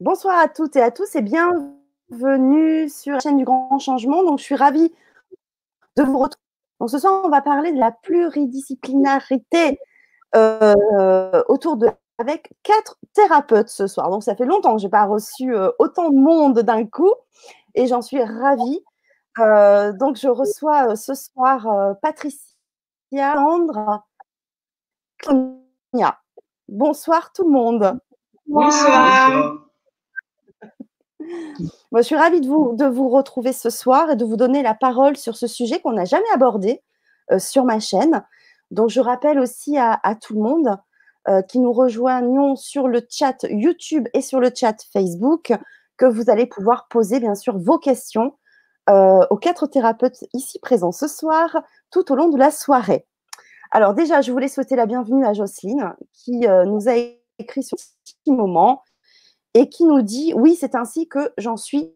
Bonsoir à toutes et à tous et bienvenue sur la chaîne du Grand Changement. Donc, je suis ravie de vous retrouver. Donc, ce soir, on va parler de la pluridisciplinarité euh, autour de avec quatre thérapeutes ce soir. Donc, ça fait longtemps que je n'ai pas reçu euh, autant de monde d'un coup et j'en suis ravie. Euh, donc, je reçois ce soir Patricia Andre Bonsoir tout le monde. Bonsoir. Je suis ravie de vous, de vous retrouver ce soir et de vous donner la parole sur ce sujet qu'on n'a jamais abordé euh, sur ma chaîne. Donc, je rappelle aussi à, tout le monde euh, qui nous rejoignons sur le chat YouTube et sur le chat Facebook que vous allez pouvoir poser, bien sûr, vos questions euh, aux quatre thérapeutes ici présents ce soir, tout au long de la soirée. Alors, déjà, je voulais souhaiter la bienvenue à Jocelyne qui nous a écrit sur ce petit moment et qui nous dit Oui, c'est ainsi que j'en suis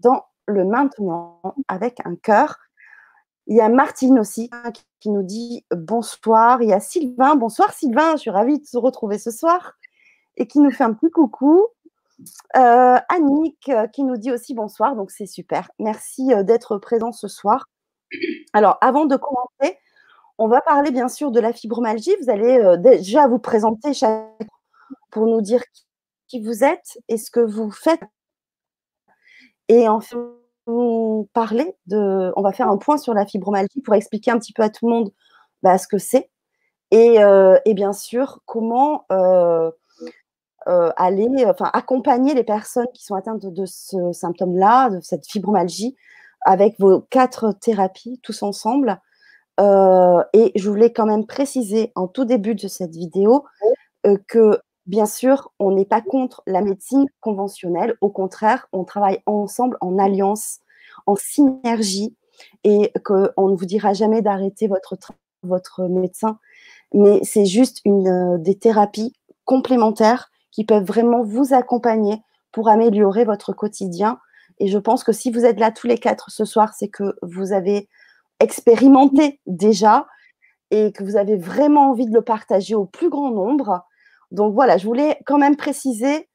dans le maintenant avec un cœur. Il y a Martine aussi qui nous dit bonsoir. Il y a Sylvain. Bonsoir Sylvain, je suis ravie de se retrouver ce soir et qui nous fait un petit coucou. Euh, Annick euh, qui nous dit aussi bonsoir, donc c'est super. Merci euh, d'être présent ce soir. Alors, avant de commencer, on va parler bien sûr de la fibromyalgie. Vous allez déjà vous présenter chaque pour nous dire qui vous êtes et ce que vous faites. Et enfin, parler de. On va faire un point sur la fibromyalgie pour expliquer un petit peu à tout le monde bah, ce que c'est. Et, euh, bien sûr, comment euh, euh, aller, enfin, accompagner les personnes qui sont atteintes de, ce symptôme-là, de cette fibromyalgie, avec vos quatre thérapies tous ensemble. et je voulais quand même préciser en tout début de cette vidéo que Bien sûr, on n'est pas contre la médecine conventionnelle. Au contraire, on travaille ensemble en alliance, en synergie, et qu'on ne vous dira jamais d'arrêter votre, votre médecin. Mais c'est juste une, euh, des thérapies complémentaires qui peuvent vraiment vous accompagner pour améliorer votre quotidien. Et je pense que si vous êtes là tous les quatre ce soir, c'est que vous avez expérimenté déjà et que vous avez vraiment envie de le partager au plus grand nombre. Donc voilà, je voulais quand même préciser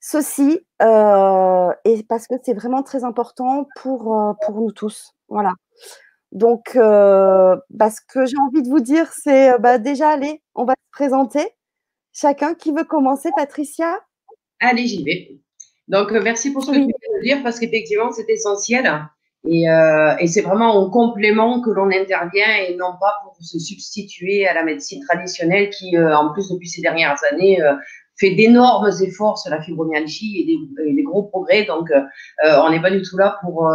ceci, euh, et parce que c'est vraiment très important pour, euh, pour nous tous. Voilà. Donc, euh, bah, ce que j'ai envie de vous dire, c'est bah, déjà, allez, on va se présenter. Chacun qui veut commencer, Patricia? Allez, j'y vais. Donc, merci pour ce que tu viens de dire, parce qu'effectivement, c'est essentiel. Euh, et, c'est vraiment en complément que l'on intervient et non pas pour se substituer à la médecine traditionnelle qui, euh, en plus, depuis ces dernières années, euh, fait d'énormes efforts sur la fibromyalgie et des, gros progrès. Donc, on n'est pas du tout là pour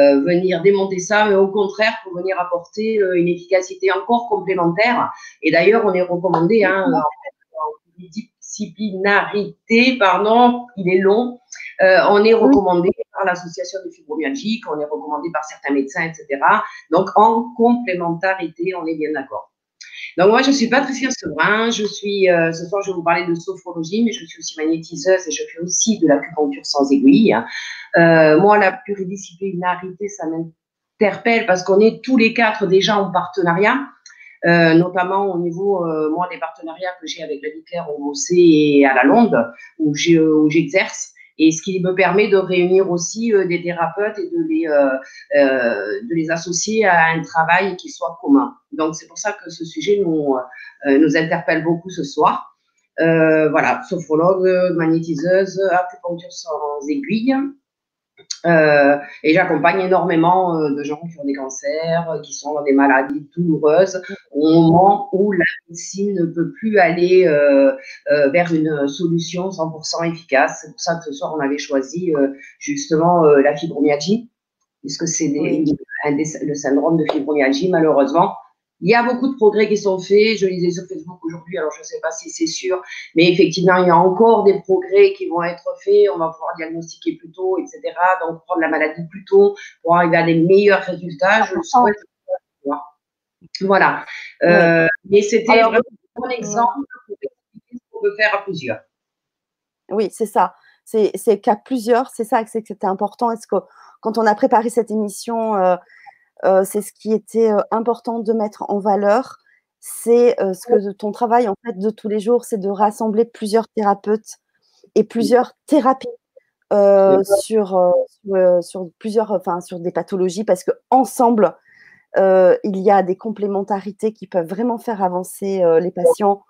venir démonter ça, mais au contraire, pour venir apporter une efficacité encore complémentaire. Et d'ailleurs, on est recommandé hein, en disciplinarité, pardon, il est long, on est recommandé par l'association des fibromyalgiques, on est recommandé par certains médecins, etc. Donc, en complémentarité, on est bien d'accord. Donc, moi, je suis Patricia Sevrin. Je suis, euh, ce soir, je vais vous parler de sophrologie, mais je suis aussi magnétiseuse et je fais aussi de l'acupuncture sans aiguille. Euh, moi, la pluridisciplinarité, ça m'interpelle parce qu'on est tous les quatre déjà en partenariat. Euh, notamment au niveau, moi, des partenariats que j'ai avec la Claire au OC et à la Londe, où j'exerce et ce qui me permet de réunir aussi euh, des thérapeutes et de les, euh, euh, de les associer à un travail qui soit commun. Donc, c'est pour ça que ce sujet nous, nous interpelle beaucoup ce soir. voilà, sophrologue, magnétiseuse, acupuncture sans aiguille. Euh, et j'accompagne énormément euh, de gens qui ont des cancers, euh, qui sont dans des maladies douloureuses, au moment où la médecine ne peut plus aller vers une solution 100% efficace. C'est pour ça que ce soir, on avait choisi justement la fibromyalgie, puisque c'est le syndrome de fibromyalgie, malheureusement, il y a beaucoup de progrès qui sont faits. Je lisais sur Facebook aujourd'hui, alors je ne sais pas si c'est sûr, mais effectivement, il y a encore des progrès qui vont être faits. On va pouvoir diagnostiquer plus tôt, etc. Donc, prendre la maladie plus tôt pour arriver à des meilleurs résultats. Je le souhaite. Voilà. Euh, mais c'était un bon exemple pour expliquer ce qu'on peut faire à plusieurs. Oui, c'est ça. C'est qu'à plusieurs, c'est ça que c'était important. Est-ce que quand on a préparé cette émission, euh, euh, c'est ce qui était euh, important de mettre en valeur. C'est euh, ce que ton travail en fait de tous les jours, c'est de rassembler plusieurs thérapeutes et plusieurs thérapies sur, sur, plusieurs, enfin, sur des pathologies parce que ensemble, il y a des complémentarités qui peuvent vraiment faire avancer les patients.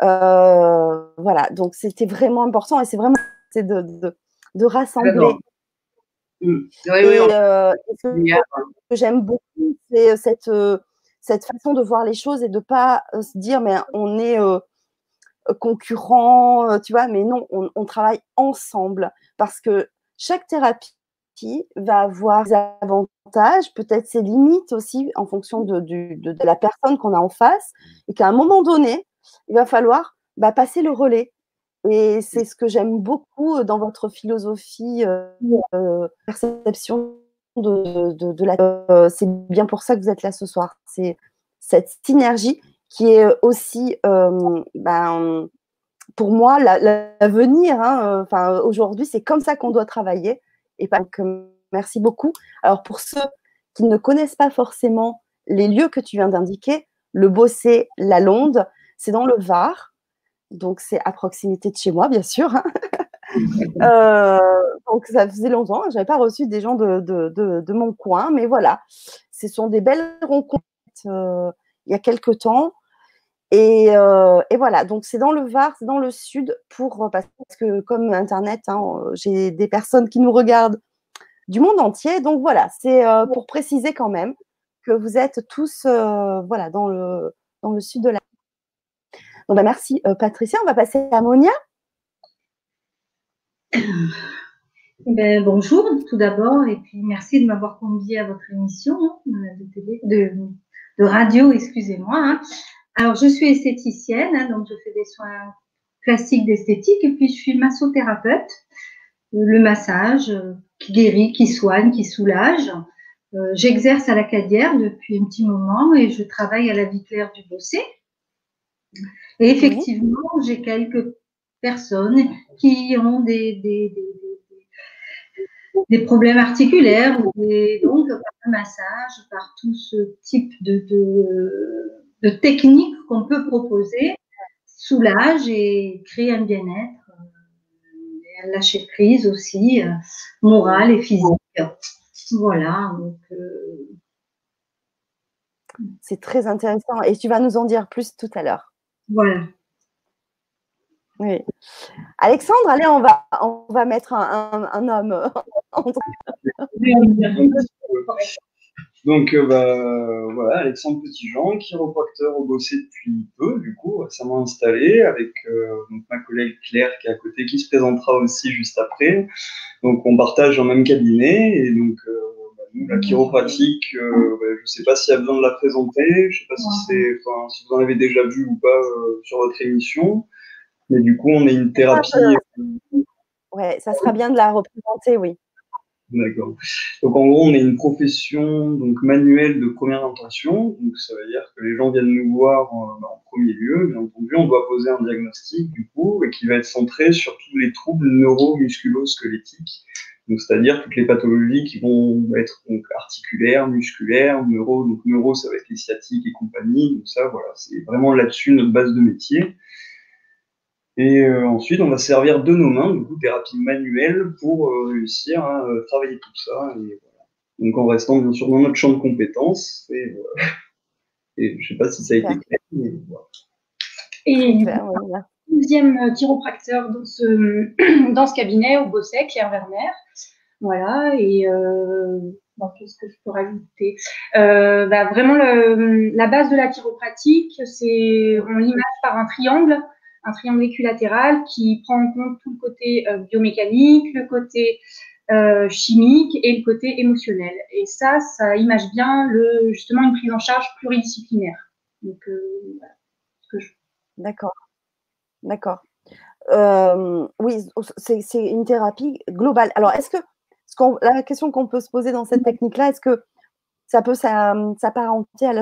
voilà, donc c'était vraiment important et c'est vraiment de, de, de, rassembler. Mmh. ce que j'aime beaucoup, c'est cette, cette façon de voir les choses et de pas se dire mais on est concurrent, tu vois, mais non, on, on, travaille ensemble parce que chaque thérapie va avoir des avantages, peut-être ses limites aussi en fonction de, de, la personne qu'on a en face, et qu'à un moment donné, il va falloir bah, passer le relais. Et c'est ce que j'aime beaucoup dans votre philosophie, euh, perception de, de la. Euh, c'est bien pour ça que vous êtes là ce soir. C'est cette synergie qui est aussi ben, pour moi, l'avenir, hein, enfin, aujourd'hui, c'est comme ça qu'on doit travailler. Et pas que merci beaucoup. Alors, pour ceux qui ne connaissent pas forcément les lieux que tu viens d'indiquer, le Bossé, la Londe, c'est dans le Var. Donc, c'est à proximité de chez moi, bien sûr. Hein. Euh, donc, ça faisait longtemps. Je n'avais pas reçu des gens de, de, mon coin. Mais voilà, ce sont des belles rencontres euh, il y a quelques temps. Euh, et, voilà, donc c'est dans le Var, c'est dans le sud, pour, parce que comme Internet, hein, j'ai des personnes qui nous regardent du monde entier. Donc voilà, c'est pour préciser quand même que vous êtes tous voilà, dans, le, dans le sud de la. Donc, bah, merci Patricia, on va passer à Monia. Ben, bonjour tout d'abord, et puis merci de m'avoir convié à votre émission hein, de, de, radio, excusez-moi. Hein. Alors, je suis esthéticienne, hein, donc je fais des soins classiques d'esthétique et puis je suis massothérapeute. Le massage euh, qui guérit, qui soigne, qui soulage. Euh, j'exerce à la Cadière depuis un petit moment et je travaille à la vie claire du Bossé. Et effectivement, j'ai quelques personnes qui ont des, des, des, problèmes articulaires et donc par le massage, par tout ce type de, de de techniques qu'on peut proposer soulage et crée un bien-être, euh, un lâcher prise aussi, euh, moral et physique. Voilà. Euh, C'est très intéressant et tu vas nous en dire plus tout à l'heure. Voilà. Oui. Alexandre, allez, on va, on va mettre un, un, homme. Donc, euh, bah, voilà, Alexandre Petitjean, chiropracteur au Bossé depuis peu, du coup, récemment installé, avec euh, ma collègue Claire qui est à côté, qui se présentera aussi juste après. Donc, on partage un même cabinet, et donc, euh, la chiropratique, bah, je ne sais pas s'il y a besoin de la présenter, je ne sais pas si, c'est, si vous en avez déjà vu ou pas sur votre émission, mais du coup, on est une thérapie. Ouais, ça sera bien de la représenter, oui. D'accord. Donc en gros, on est une profession donc manuelle de première intention. Donc ça veut dire que les gens viennent nous voir en, bah, en premier lieu. Bien entendu, on doit poser un diagnostic du coup et qui va être centré sur tous les troubles neuro-musculo-squelettiques. Donc c'est-à-dire toutes les pathologies qui vont être donc articulaires, musculaires, neuro. Donc neuro, ça va être les sciatiques et compagnie. Donc ça, voilà, c'est vraiment là-dessus notre base de métier. Et euh, ensuite, on va servir de nos mains, du coup, thérapie manuelle, pour euh, réussir à euh, travailler tout ça. Et, voilà. Donc, en restant bien sûr dans notre champ de compétences. Et, et je ne sais pas si ça a été clair, mais voilà. Et deuxième chiropracteur dans ce, cabinet, au Bosset, Claire Werner. Voilà, et euh, qu'est-ce que je peux rajouter? Euh, bah, Vraiment, la base de la chiropratique, c'est on l'image par un triangle un triangle équilatéral qui prend en compte tout le côté euh, biomécanique, le côté euh, chimique et le côté émotionnel. Et ça, ça image bien justement une prise en charge pluridisciplinaire. Euh, D'accord. D'accord. oui, c'est une thérapie globale. Alors, est-ce que la question qu'on peut se poser dans cette technique-là, est-ce que ça peut s'apparenter à la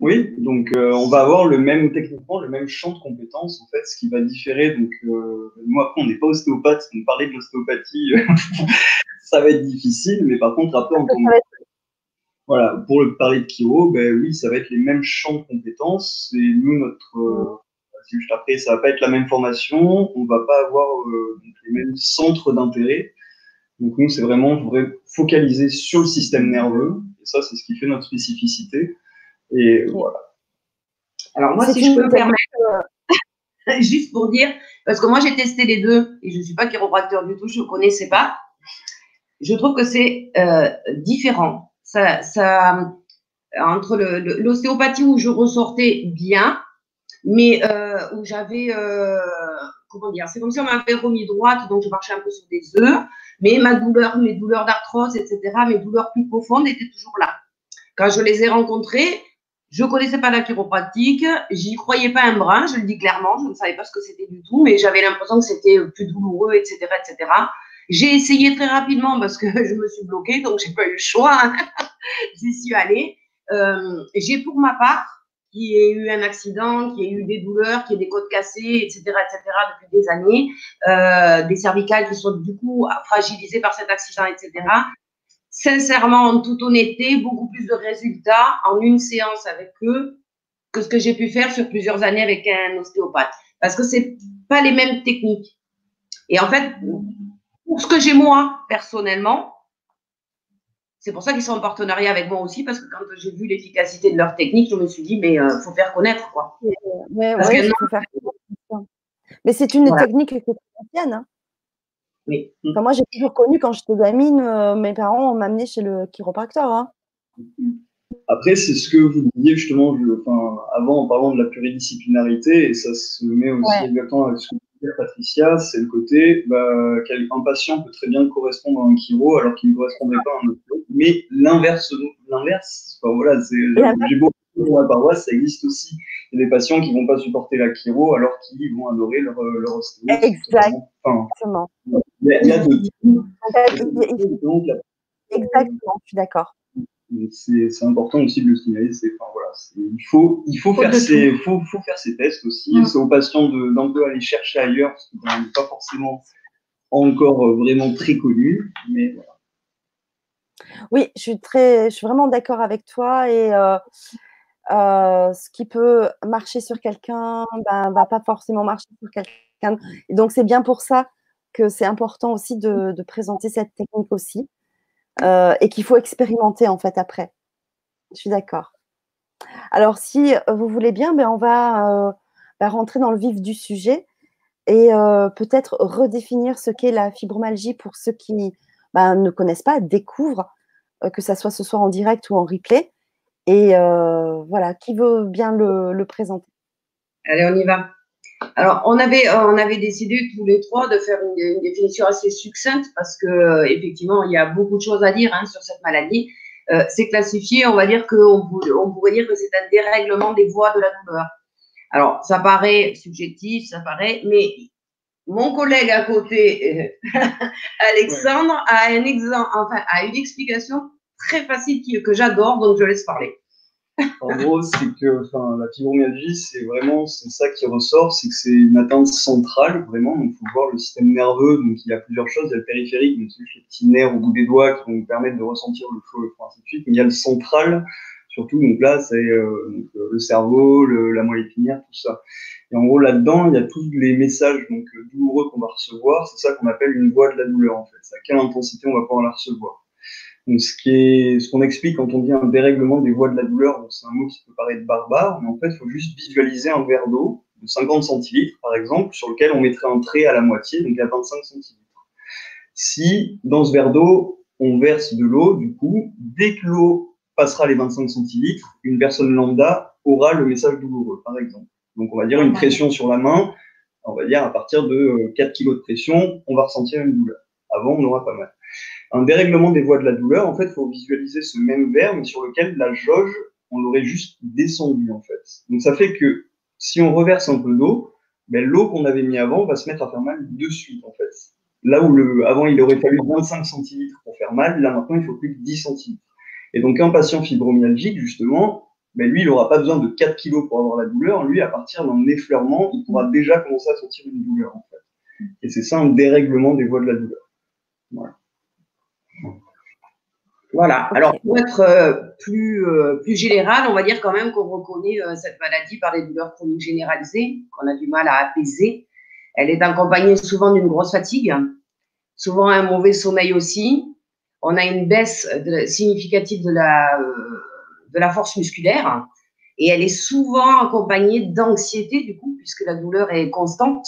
oui, donc euh, on va avoir le même, techniquement, le même champ de compétences, en fait, ce qui va différer. Donc, euh, nous, après, on n'est pas ostéopathe, donc parler de l'ostéopathie, ça va être difficile, mais par contre, après, on Voilà, pour le parler de Kiro, ben oui, ça va être les mêmes champs de compétences. Et nous, notre, euh, juste après, ça va pas être la même formation, on va pas avoir euh, les mêmes centres d'intérêt. Donc nous, c'est vraiment focaliser sur le système nerveux, et ça, c'est ce qui fait notre spécificité. Et voilà. Alors moi, si je peux me permettre, juste pour dire, parce que moi j'ai testé les deux et je ne suis pas chiropracteur du tout, je ne connaissais pas. Je trouve que c'est euh, différent. Ça, ça, entre l'ostéopathie où je ressortais bien, mais euh, où j'avais, euh, comment dire, c'est comme si on m'avait remis droite, donc je marchais un peu sur des œufs, mais ma douleur, mes douleurs d'arthrose, etc., mes douleurs plus profondes étaient toujours là. Quand je les ai rencontrées, je connaissais pas la chiropratique, j'y croyais pas un brin, je le dis clairement, je ne savais pas ce que c'était du tout, mais j'avais l'impression que c'était plus douloureux, etc., etc. J'ai essayé très rapidement parce que je me suis bloquée, donc j'ai pas eu le choix. J'y suis allée. Euh, j'ai pour ma part, qui ait eu un accident, qui ait eu des douleurs, qui ait des côtes cassées, etc., etc., depuis des années, euh, des cervicales qui sont du coup fragilisées par cet accident, etc sincèrement, en toute honnêteté, beaucoup plus de résultats en une séance avec eux que ce que j'ai pu faire sur plusieurs années avec un ostéopathe. Parce que c'est pas les mêmes techniques. Et en fait, pour ce que j'ai moi, personnellement, c'est pour ça qu'ils sont en partenariat avec moi aussi, parce que quand j'ai vu l'efficacité de leur technique, je me suis dit, mais il euh, faut faire connaître, quoi. Ouais, Mais c'est une technique qui est ancienne. Hein. Mmh. moi, j'ai toujours connu quand j'étais gamine, euh, mes parents m'amenaient chez le chiropracteur. Hein. Après, c'est ce que vous disiez justement enfin, avant en parlant de la pluridisciplinarité, et ça se met aussi exactement avec ce que Patricia, c'est le côté bah, qu'un patient peut très bien correspondre à un chiro alors qu'il ne correspondrait pas à un autre. Mais l'inverse, l'inverse, enfin, voilà, j'ai beaucoup dans la paroisse, ça existe aussi. Il y a des patients qui ne vont pas supporter la chiro alors qu'ils vont adorer leur, leur ostéo. Exactement. il, y a, de Exactement, je suis d'accord. C'est important aussi de le signaler. Enfin, voilà, il, faut, il faut, faire ses, faut, faut faire ses tests aussi. C'est aux patients d'un peu aller chercher ailleurs parce qu'on n'est pas forcément encore vraiment très connu. Mais voilà. Oui, je suis, très, je suis vraiment d'accord avec toi. Et euh, euh, ce qui peut marcher sur quelqu'un ne ben, va pas forcément marcher sur quelqu'un. Donc, c'est bien pour ça que c'est important aussi de, présenter cette technique aussi euh, et qu'il faut expérimenter en fait après. Je suis d'accord. Alors, si vous voulez bien, ben, on va ben, rentrer dans le vif du sujet et peut-être redéfinir ce qu'est la fibromyalgie pour ceux qui ben, ne connaissent pas, découvrent, que ça soit ce soir en direct ou en replay. Et euh, voilà, qui veut bien le, présenter? Allez, on y va. Alors, on avait, euh, on avait décidé tous les trois de faire une, définition assez succincte parce que euh, effectivement, il y a beaucoup de choses à dire hein, sur cette maladie. c'est classifié, on va dire qu'on on pourrait dire que c'est un dérèglement des voies de la douleur. Alors, ça paraît subjectif, ça paraît, mais mon collègue à côté, Alexandre, a un exemple, enfin, a une explication très facile que j'adore, donc je laisse parler. En gros, c'est que la fibromyalgie, c'est vraiment c'est ça qui ressort, c'est que c'est une atteinte centrale, vraiment. Donc, il faut voir le système nerveux. Donc, il y a plusieurs choses. Il y a le périphérique, donc les petits nerfs au bout des doigts qui vont nous permettre de ressentir le chaud, le ainsi de suite. Mais il y a le central, surtout. Donc là, c'est euh, euh, le cerveau, la moelle épinière, tout ça. Et en gros, là-dedans, il y a tous les messages donc, douloureux qu'on va recevoir. C'est ça qu'on appelle une voie de la douleur, en fait. C'est à quelle intensité on va pouvoir la recevoir ce qui est, ce qu'on explique quand on dit un dérèglement des voies de la douleur, c'est un mot qui peut paraître barbare, mais en fait, il faut juste visualiser un verre d'eau de 50 centilitres, par exemple, sur lequel on mettrait un trait à la moitié, donc à 25 centilitres. Si, dans ce verre d'eau, on verse de l'eau, du coup, dès que l'eau passera les 25 centilitres, une personne lambda aura le message douloureux, par exemple. Donc, on va dire une pression sur la main, on va dire à partir de 4 kg de pression, on va ressentir une douleur. Avant, on aura pas mal. Un dérèglement des voies de la douleur, en fait, il faut visualiser ce même verre, mais sur lequel la jauge, on l'aurait juste descendu, en fait. Donc ça fait que si on reverse un peu d'eau, ben, l'eau qu'on avait mis avant va se mettre à faire mal de suite, en fait. Là où le, avant il aurait fallu 25 centilitres pour faire mal, là maintenant il faut plus que 10 centilitres. Et donc un patient fibromyalgique, justement, ben lui, il n'aura pas besoin de 4 kilos pour avoir la douleur. Lui, à partir d'un effleurement, il pourra déjà commencer à sentir une douleur, en fait. Et c'est ça un dérèglement des voies de la douleur. Voilà. Voilà. Alors, pour être euh, plus, euh, plus général, on va dire quand même qu'on reconnaît euh, cette maladie par des douleurs chroniques généralisées, qu'on a du mal à apaiser. Elle est accompagnée souvent d'une grosse fatigue, souvent un mauvais sommeil aussi. On a une baisse significative de la, de la force musculaire et elle est souvent accompagnée d'anxiété, du coup, puisque la douleur est constante,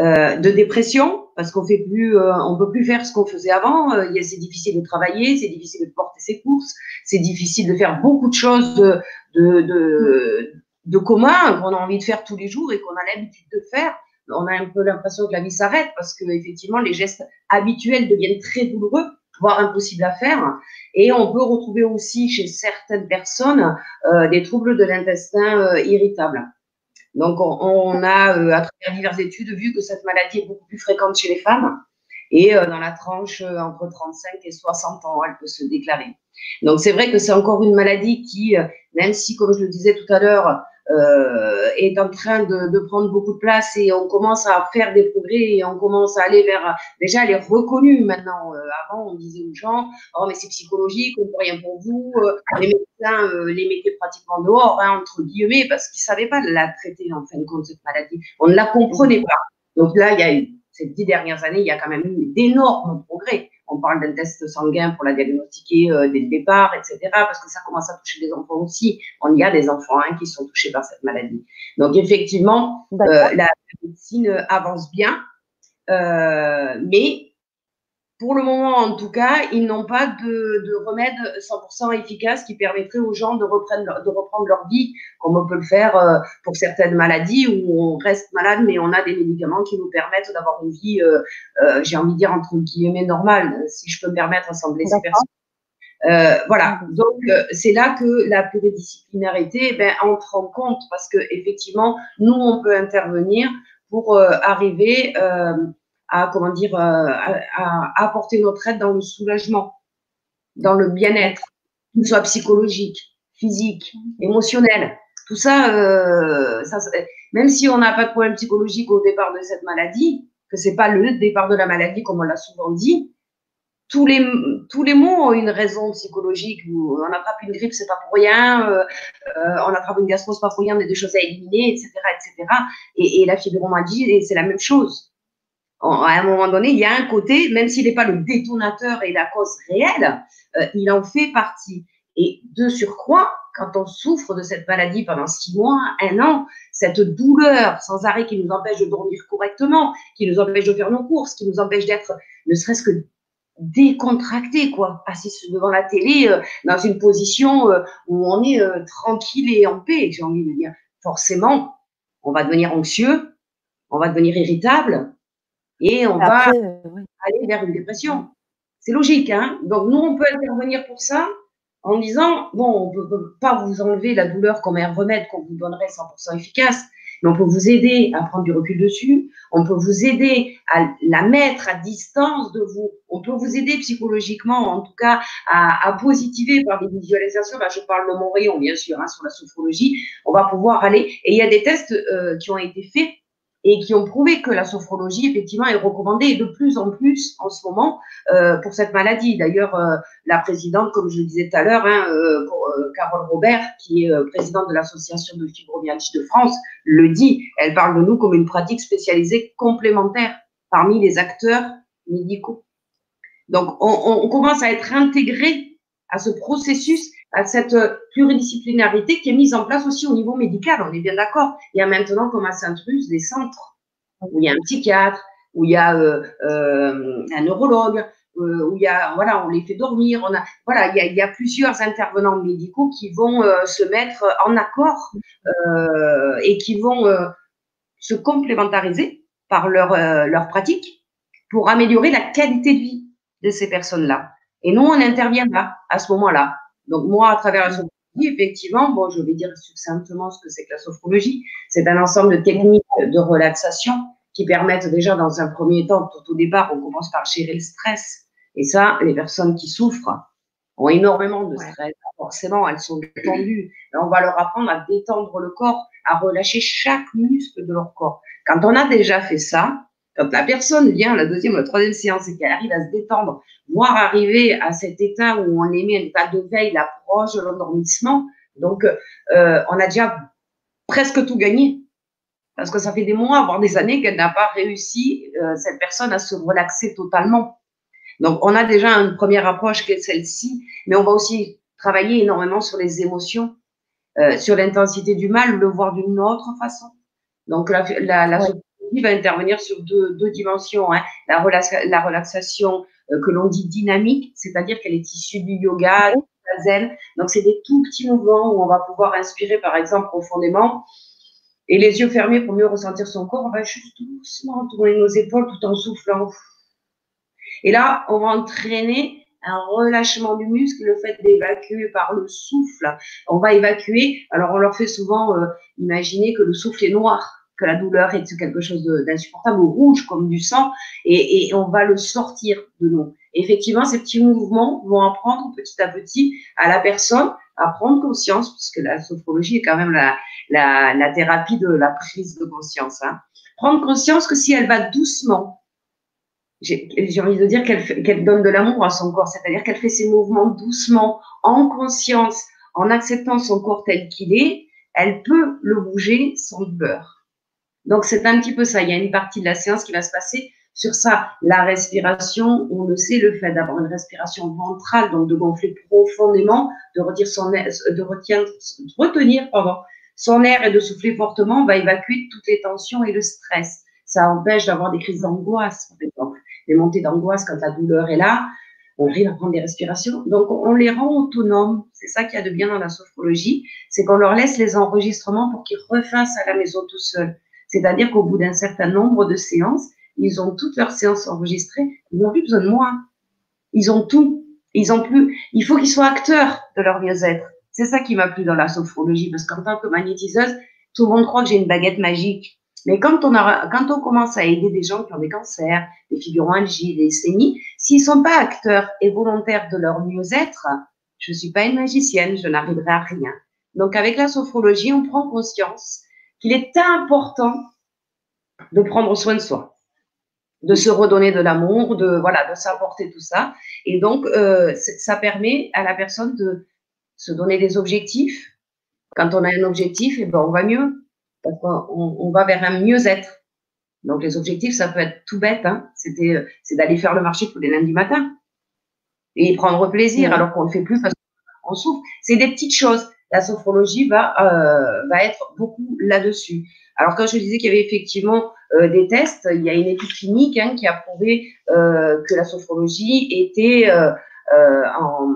de dépression, parce qu'on fait plus, euh, on peut plus faire ce qu'on faisait avant. Euh, c'est difficile de travailler, c'est difficile de porter ses courses, c'est difficile de faire beaucoup de choses de, de, de, de commun qu'on a envie de faire tous les jours et qu'on a l'habitude de faire. On a un peu l'impression que la vie s'arrête parce que effectivement les gestes habituels deviennent très douloureux, voire impossibles à faire. Et on peut retrouver aussi chez certaines personnes euh, des troubles de l'intestin euh, irritables. Donc, on, a, euh, à travers diverses études, vu que cette maladie est beaucoup plus fréquente chez les femmes. Et euh, dans la tranche euh, entre 35 et 60 ans, elle peut se déclarer. Donc, c'est vrai que c'est encore une maladie qui, même si, comme je le disais tout à l'heure, est en train de, de, prendre beaucoup de place et on commence à faire des progrès et on commence à aller vers. Déjà, elle est reconnue maintenant. Euh, avant, on disait aux gens Oh, mais c'est psychologique, on ne peut rien pour vous. Euh, les médecins les mettaient pratiquement dehors, hein, entre guillemets, parce qu'ils ne savaient pas la traiter, en fin de compte, cette maladie. On ne la comprenait pas. Donc là, il y a eu, ces dix dernières années, il y a quand même eu d'énormes progrès on parle d'un test sanguin pour la diagnostiquer euh, dès le départ, etc. Parce que ça commence à toucher les enfants aussi. On y a des enfants hein, qui sont touchés par cette maladie. Donc effectivement, euh, la médecine avance bien, euh, mais pour le moment, en tout cas, ils n'ont pas de, remède 100% efficace qui permettrait aux gens de reprendre, leur, de reprendre leur vie, comme on peut le faire euh, pour certaines maladies où on reste malade, mais on a des médicaments qui nous permettent d'avoir une vie, euh, euh, j'ai envie de dire, entre guillemets, normale, si je peux me permettre, sans blesser personne. voilà, donc c'est là que la pluridisciplinarité ben, entre en compte parce que effectivement, nous on peut intervenir pour arriver à comment dire euh, à, apporter notre aide dans le soulagement, dans le bien-être, qu'il soit psychologique, physique, émotionnel. Tout ça, euh, même si on n'a pas de problème psychologique au départ de cette maladie, que c'est pas le départ de la maladie comme on l'a souvent dit, tous les, tous les mots ont une raison psychologique. On attrape une grippe, c'est pas pour rien. Euh, on attrape une gastro, c'est pas pour rien. On a des choses à éliminer, etc., etc. Et, et la fibromyalgie, c'est la même chose à un moment donné, il y a un côté, même s'il n'est pas le détonateur et la cause réelle, euh, il en fait partie. Et de surcroît, quand on souffre de cette maladie pendant six mois, un an, cette douleur sans arrêt qui nous empêche de dormir correctement, qui nous empêche de faire nos courses, qui nous empêche d'être ne serait-ce que décontracté, quoi, assis devant la télé, euh, dans une position euh, où on est tranquille et en paix, j'ai envie de dire. Forcément, on va devenir anxieux, on va devenir irritable, et on va aller vers une dépression. C'est logique, hein Donc nous, on peut intervenir pour ça en disant, bon, on ne peut pas vous enlever la douleur comme un remède qu'on vous donnerait 100% efficace, mais on peut vous aider à prendre du recul dessus, on peut vous aider à la mettre à distance de vous, on peut vous aider psychologiquement, en tout cas, à, positiver par des visualisations. Là, je parle de mon rayon, bien sûr, hein, sur la sophrologie. On va pouvoir aller, et il y a des tests euh, qui ont été faits et qui ont prouvé que la sophrologie, effectivement, est recommandée de plus en plus en ce moment euh, pour cette maladie. D'ailleurs, euh, la présidente, comme je le disais tout à l'heure, hein, euh, Carole Robert, qui est présidente de l'Association de fibromyalgie de France, le dit. Elle parle de nous comme une pratique spécialisée complémentaire parmi les acteurs médicaux. Donc, on, on commence à être intégré à ce processus à cette pluridisciplinarité qui est mise en place aussi au niveau médical, on est bien d'accord. Il y a maintenant, comme à Saint-Trusse, des centres où il y a un psychiatre, où il y a euh, euh, un neurologue, euh, où il y a, voilà, on les fait dormir. On a, voilà, il y a, il y a plusieurs intervenants médicaux qui vont se mettre en accord et qui vont se complémentariser par leur, leur pratique pour améliorer la qualité de vie de ces personnes-là. Et nous, on intervient là, à ce moment-là. Donc moi, à travers la sophrologie, effectivement, bon, je vais dire succinctement ce que c'est que la sophrologie. C'est un ensemble de techniques de relaxation qui permettent déjà, dans un premier temps, tout au départ, on commence par gérer le stress. Et ça, les personnes qui souffrent ont énormément de stress. Forcément, elles sont détendues. Et on va leur apprendre à détendre le corps, à relâcher chaque muscle de leur corps. Quand on a déjà fait ça, Quand la personne vient à la deuxième ou la troisième séance et qu'elle arrive à se détendre, voire arriver à cet état où on émet un état de veille, l'approche de l'endormissement, donc euh, on a déjà presque tout gagné. Parce que ça fait des mois, voire des années qu'elle n'a pas réussi, euh, cette personne, à se relaxer totalement. Donc, on a déjà une première approche qui est celle-ci, mais on va aussi travailler énormément sur les émotions, euh, sur l'intensité du mal, le voir d'une autre façon. Donc, la, la, la va intervenir sur deux, dimensions. Hein. La, la, relaxation euh, que l'on dit dynamique, c'est-à-dire qu'elle est issue du yoga, du zen. Donc, c'est des tout petits mouvements où on va pouvoir inspirer, par exemple, profondément. Et les yeux fermés pour mieux ressentir son corps, on va juste doucement tourner nos épaules tout en soufflant. Et là, on va entraîner un relâchement du muscle, le fait d'évacuer par le souffle. On va évacuer. Alors, on leur fait souvent euh, imaginer que le souffle est noir, que la douleur est quelque chose d'insupportable, rouge comme du sang, et, on va le sortir de nous. effectivement, ces petits mouvements vont apprendre petit à petit à la personne à prendre conscience, puisque la sophrologie est quand même la thérapie de la prise de conscience. Hein. Prendre conscience que si elle va doucement, j'ai envie de dire qu'elle donne de l'amour à son corps, c'est-à-dire qu'elle fait ses mouvements doucement, en conscience, en acceptant son corps tel qu'il est, elle peut le bouger sans douleur. Donc c'est un petit peu ça. Il y a une partie de la séance qui va se passer sur ça. La respiration, on le sait, le fait d'avoir une respiration ventrale, donc de gonfler profondément, de, retenir son air, de, retenir, son air et de souffler fortement, va évacuer toutes les tensions et le stress. Ça empêche d'avoir des crises d'angoisse, par exemple des montées d'angoisse quand la douleur est là. On arrive à prendre des respirations. Donc, on les rend autonomes. C'est ça qu'il y a de bien dans la sophrologie. C'est qu'on leur laisse les enregistrements pour qu'ils refassent à la maison tout seuls. C'est-à-dire qu'au bout d'un certain nombre de séances, ils ont toutes leurs séances enregistrées. Ils n'ont plus besoin de moi. Ils ont tout. Ils ont plus. Il faut qu'ils soient acteurs de leur mieux-être. C'est ça qui m'a plu dans la sophrologie, parce qu'en tant que magnétiseuse, tout le monde croit que j'ai une baguette magique. Mais quand on, commence à aider des gens qui ont des cancers, des fibromyalgies, des sénies, s'ils sont pas acteurs et volontaires de leur mieux-être, je suis pas une magicienne, je n'arriverai à rien. Donc avec la sophrologie, on prend conscience qu'il est important de prendre soin de soi, de se redonner de l'amour, de voilà, de s'apporter tout ça. Et donc euh, ça permet à la personne de se donner des objectifs. Quand on a un objectif, et eh ben on va mieux on, va vers un mieux-être. Donc les objectifs, ça peut être tout bête, hein. C'était, c'est d'aller faire le marché tous les lundis matin et prendre plaisir, alors qu'on ne le fait plus parce qu'on souffre. C'est des petites choses. La sophrologie va euh, va être beaucoup là-dessus. Alors quand je disais qu'il y avait effectivement euh, des tests, il y a une étude clinique hein, qui a prouvé euh, que la sophrologie était en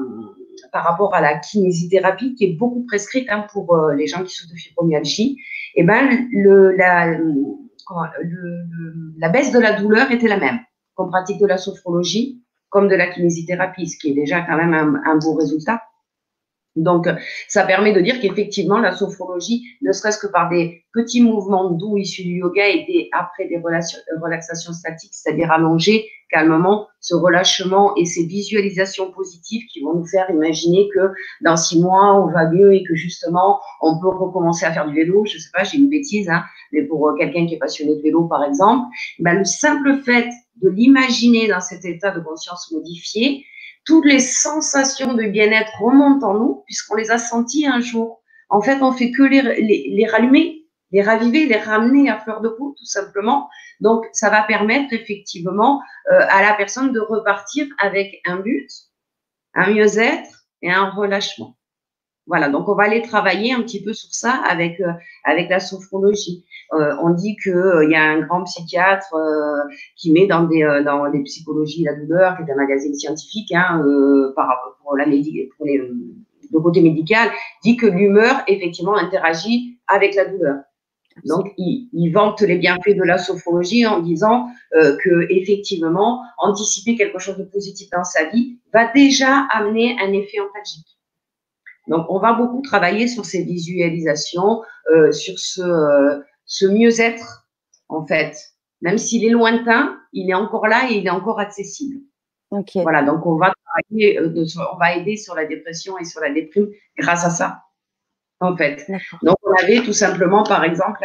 par rapport à la kinésithérapie qui est beaucoup prescrite hein, pour les gens qui souffrent de fibromyalgie eh ben, le, la, le, la baisse de la douleur était la même qu'on pratique de la sophrologie comme de la kinésithérapie, ce qui est déjà quand même un, un beau résultat. Donc, ça permet de dire qu'effectivement, la sophrologie, ne serait-ce que par des petits mouvements doux issus du yoga et des, après des relaxations statiques, c'est-à-dire allongées, calmement, ce relâchement et ces visualisations positives qui vont nous faire imaginer que dans six mois, on va mieux et que justement, on peut recommencer à faire du vélo. Je sais pas, j'ai une bêtise, hein, mais pour euh, quelqu'un qui est passionné de vélo, par exemple, ben, le simple fait de l'imaginer dans cet état de conscience modifié, toutes les sensations de bien-être remontent en nous puisqu'on les a senties un jour. En fait, on fait que les, rallumer, les raviver, les ramener à fleur de peau, tout simplement. Donc, ça va permettre effectivement euh, à la personne de repartir avec un but, un mieux-être et un relâchement. Voilà, donc on va aller travailler un petit peu sur ça avec euh, avec la sophrologie. Euh, on dit que euh, y a un grand psychiatre qui met dans des dans les psychologies la douleur, qui est un magazine scientifique, hein, par pour la pour les, le côté médical, dit que l'humeur effectivement interagit avec la douleur. Donc, il, il, vante les bienfaits de la sophrologie en disant euh, que effectivement, anticiper quelque chose de positif dans sa vie va déjà amener un effet antalgique. Donc, on va beaucoup travailler sur ces visualisations, euh, sur ce, euh, ce mieux-être, en fait. Même s'il est lointain, il est encore là et il est encore accessible. Okay. Voilà, donc on va travailler, euh, de, on va aider sur la dépression et sur la déprime grâce à ça, en fait. Donc, on avait tout simplement, par exemple,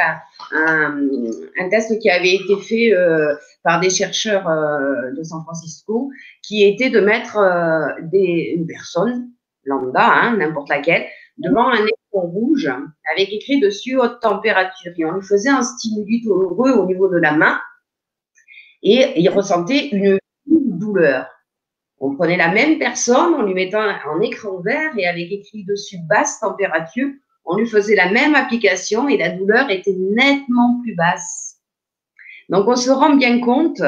un, test qui avait été fait euh, par des chercheurs euh, de San Francisco, qui était de mettre des, une personne lambda, hein, n'importe laquelle, devant un écran rouge avec écrit dessus haute température. Et on lui faisait un stimuli douloureux au niveau de la main et il ressentait une douleur. On prenait la même personne, on lui mettait un écran vert et avec écrit dessus basse température, on lui faisait la même application et la douleur était nettement plus basse. Donc on se rend bien compte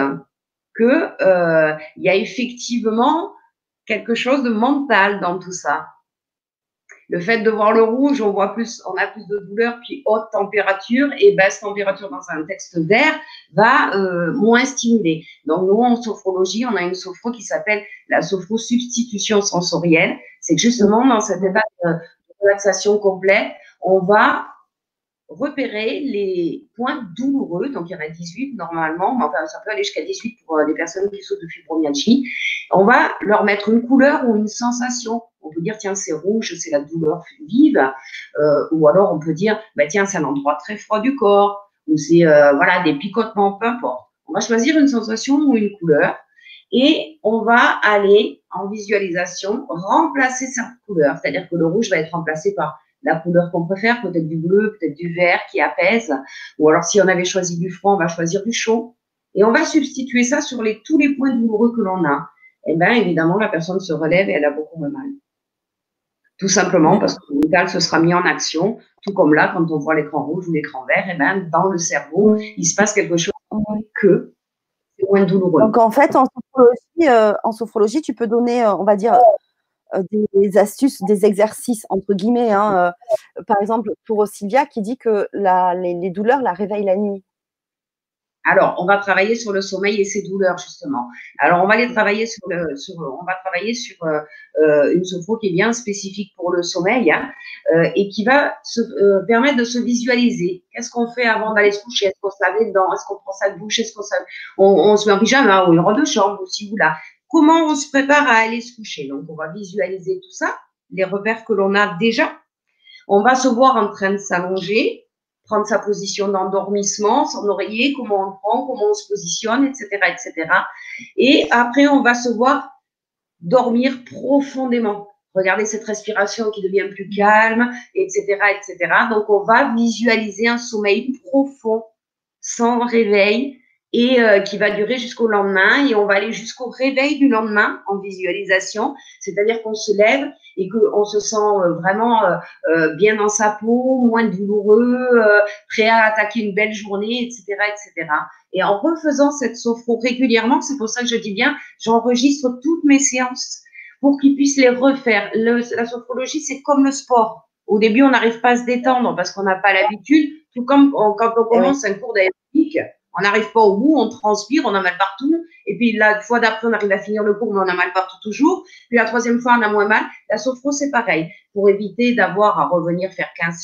que euh, il y a effectivement quelque chose de mental dans tout ça le fait de voir le rouge, on voit plus, on a plus de douleur, puis haute température et basse température dans un texte vert va euh, moins stimuler. Donc nous en sophrologie, on a une sophro qui s'appelle la sophro-substitution sensorielle. C'est justement dans cette état de relaxation complète, on va repérer les points douloureux, donc il y en a 18 normalement, mais enfin ça peut aller jusqu'à 18 pour les personnes qui souffrent de fibromyalgie. On va leur mettre une couleur ou une sensation on peut dire, tiens, c'est rouge, c'est la douleur vive. Euh, ou alors, on peut dire, bah, tiens, c'est un endroit très froid du corps. Ou c'est, euh, voilà, des picotements, peu importe. On va choisir une sensation ou une couleur. Et on va aller en visualisation remplacer cette couleur. C'est-à-dire que le rouge va être remplacé par la couleur qu'on préfère, peut-être du bleu, peut-être du vert qui apaise. Ou alors, si on avait choisi du froid, on va choisir du chaud. Et on va substituer ça sur les, tous les points douloureux que l'on a. Et eh bien, évidemment, la personne se relève et elle a beaucoup moins mal. Tout simplement parce que le mental se sera mis en action, tout comme là, quand on voit l'écran rouge ou l'écran vert, et même dans le cerveau, il se passe quelque chose que moins douloureux. Donc en fait, en sophrologie, euh, tu peux donner, euh, on va dire, des astuces, des exercices, entre guillemets. Hein, par exemple, pour Sylvia qui dit que les douleurs la réveillent la nuit. Alors, on va travailler sur le sommeil et ses douleurs justement. Alors, on va les travailler sur on va travailler sur euh, euh, une sophro qui est bien spécifique pour le sommeil hein, euh, et qui va se permettre de se visualiser. Qu'est-ce qu'on fait avant d'aller se coucher? Est-ce qu'on se lave les Est-ce qu'on prend sa douche? Est-ce qu'on on, on, se met en pyjama ou une robe de chambre aussi ou là Comment on se prépare à aller se coucher Donc, on va visualiser tout ça, les repères que l'on a déjà. On va se voir en train de s'allonger prendre sa position d'endormissement, son oreiller, comment on le prend, comment on se positionne, etc., etc. Et après, on va se voir dormir profondément. Regardez cette respiration qui devient plus calme, etc., etc. Donc, on va visualiser un sommeil profond, sans réveil, et euh, qui va durer jusqu'au lendemain. Et on va aller jusqu'au réveil du lendemain en visualisation, c'est-à-dire qu'on se lève et qu'on se sent euh, vraiment euh, bien dans sa peau, moins douloureux, prêt à attaquer une belle journée, etc., etc. Et en refaisant cette sophro régulièrement, c'est pour ça que je dis bien, j'enregistre toutes mes séances pour qu'ils puissent les refaire. Le, la sophrologie, c'est comme le sport. Au début, on n'arrive pas à se détendre parce qu'on n'a pas l'habitude. Tout comme quand on commence un cours d'aérobic, on n'arrive pas au bout, on transpire, on a mal partout. Et puis la fois d'après, on arrive à finir le cours, mais on a mal partout toujours. Puis la troisième fois, on a moins mal. La sophro, c'est pareil. Pour éviter d'avoir à revenir faire 15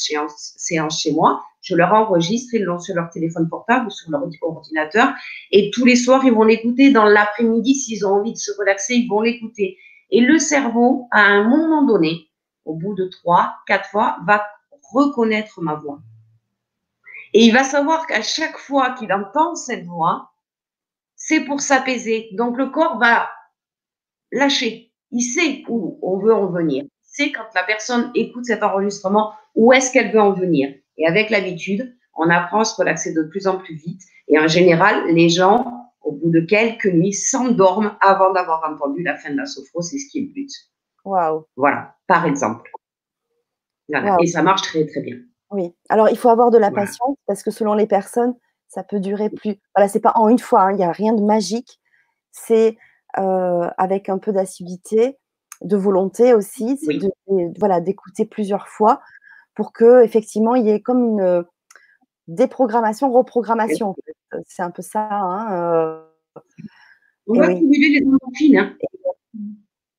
séances, chez moi, je leur enregistre, ils l'ont sur leur téléphone portable ou sur leur ordinateur. Et tous les soirs, ils vont l'écouter. Dans l'après-midi, s'ils ont envie de se relaxer, ils vont l'écouter. Et le cerveau, à un moment donné, au bout de trois, quatre fois, va reconnaître ma voix. Et il va savoir qu'à chaque fois qu'il entend cette voix, c'est pour s'apaiser. Donc le corps va lâcher. Il sait où on veut en venir. Il sait quand la personne écoute cet enregistrement, où est-ce qu'elle veut en venir. Et avec l'habitude, on apprend à se relaxer de plus en plus vite. Et en général, les gens, au bout de quelques nuits, s'endorment avant d'avoir entendu la fin de la sophro. C'est ce qui est le but. Waouh. Voilà, par exemple. Et ça marche très, très bien. Oui, alors il faut avoir de la patience parce que selon les personnes, ça peut durer plus. Voilà, c'est pas en une fois, hein, il n'y a rien de magique. C'est euh, avec un peu d'assiduité, de volonté aussi, de, voilà, d'écouter plusieurs fois pour que effectivement il y ait comme une déprogrammation, reprogrammation. C'est un peu ça. Hein, euh, On va stimuler les endorphines. Hein.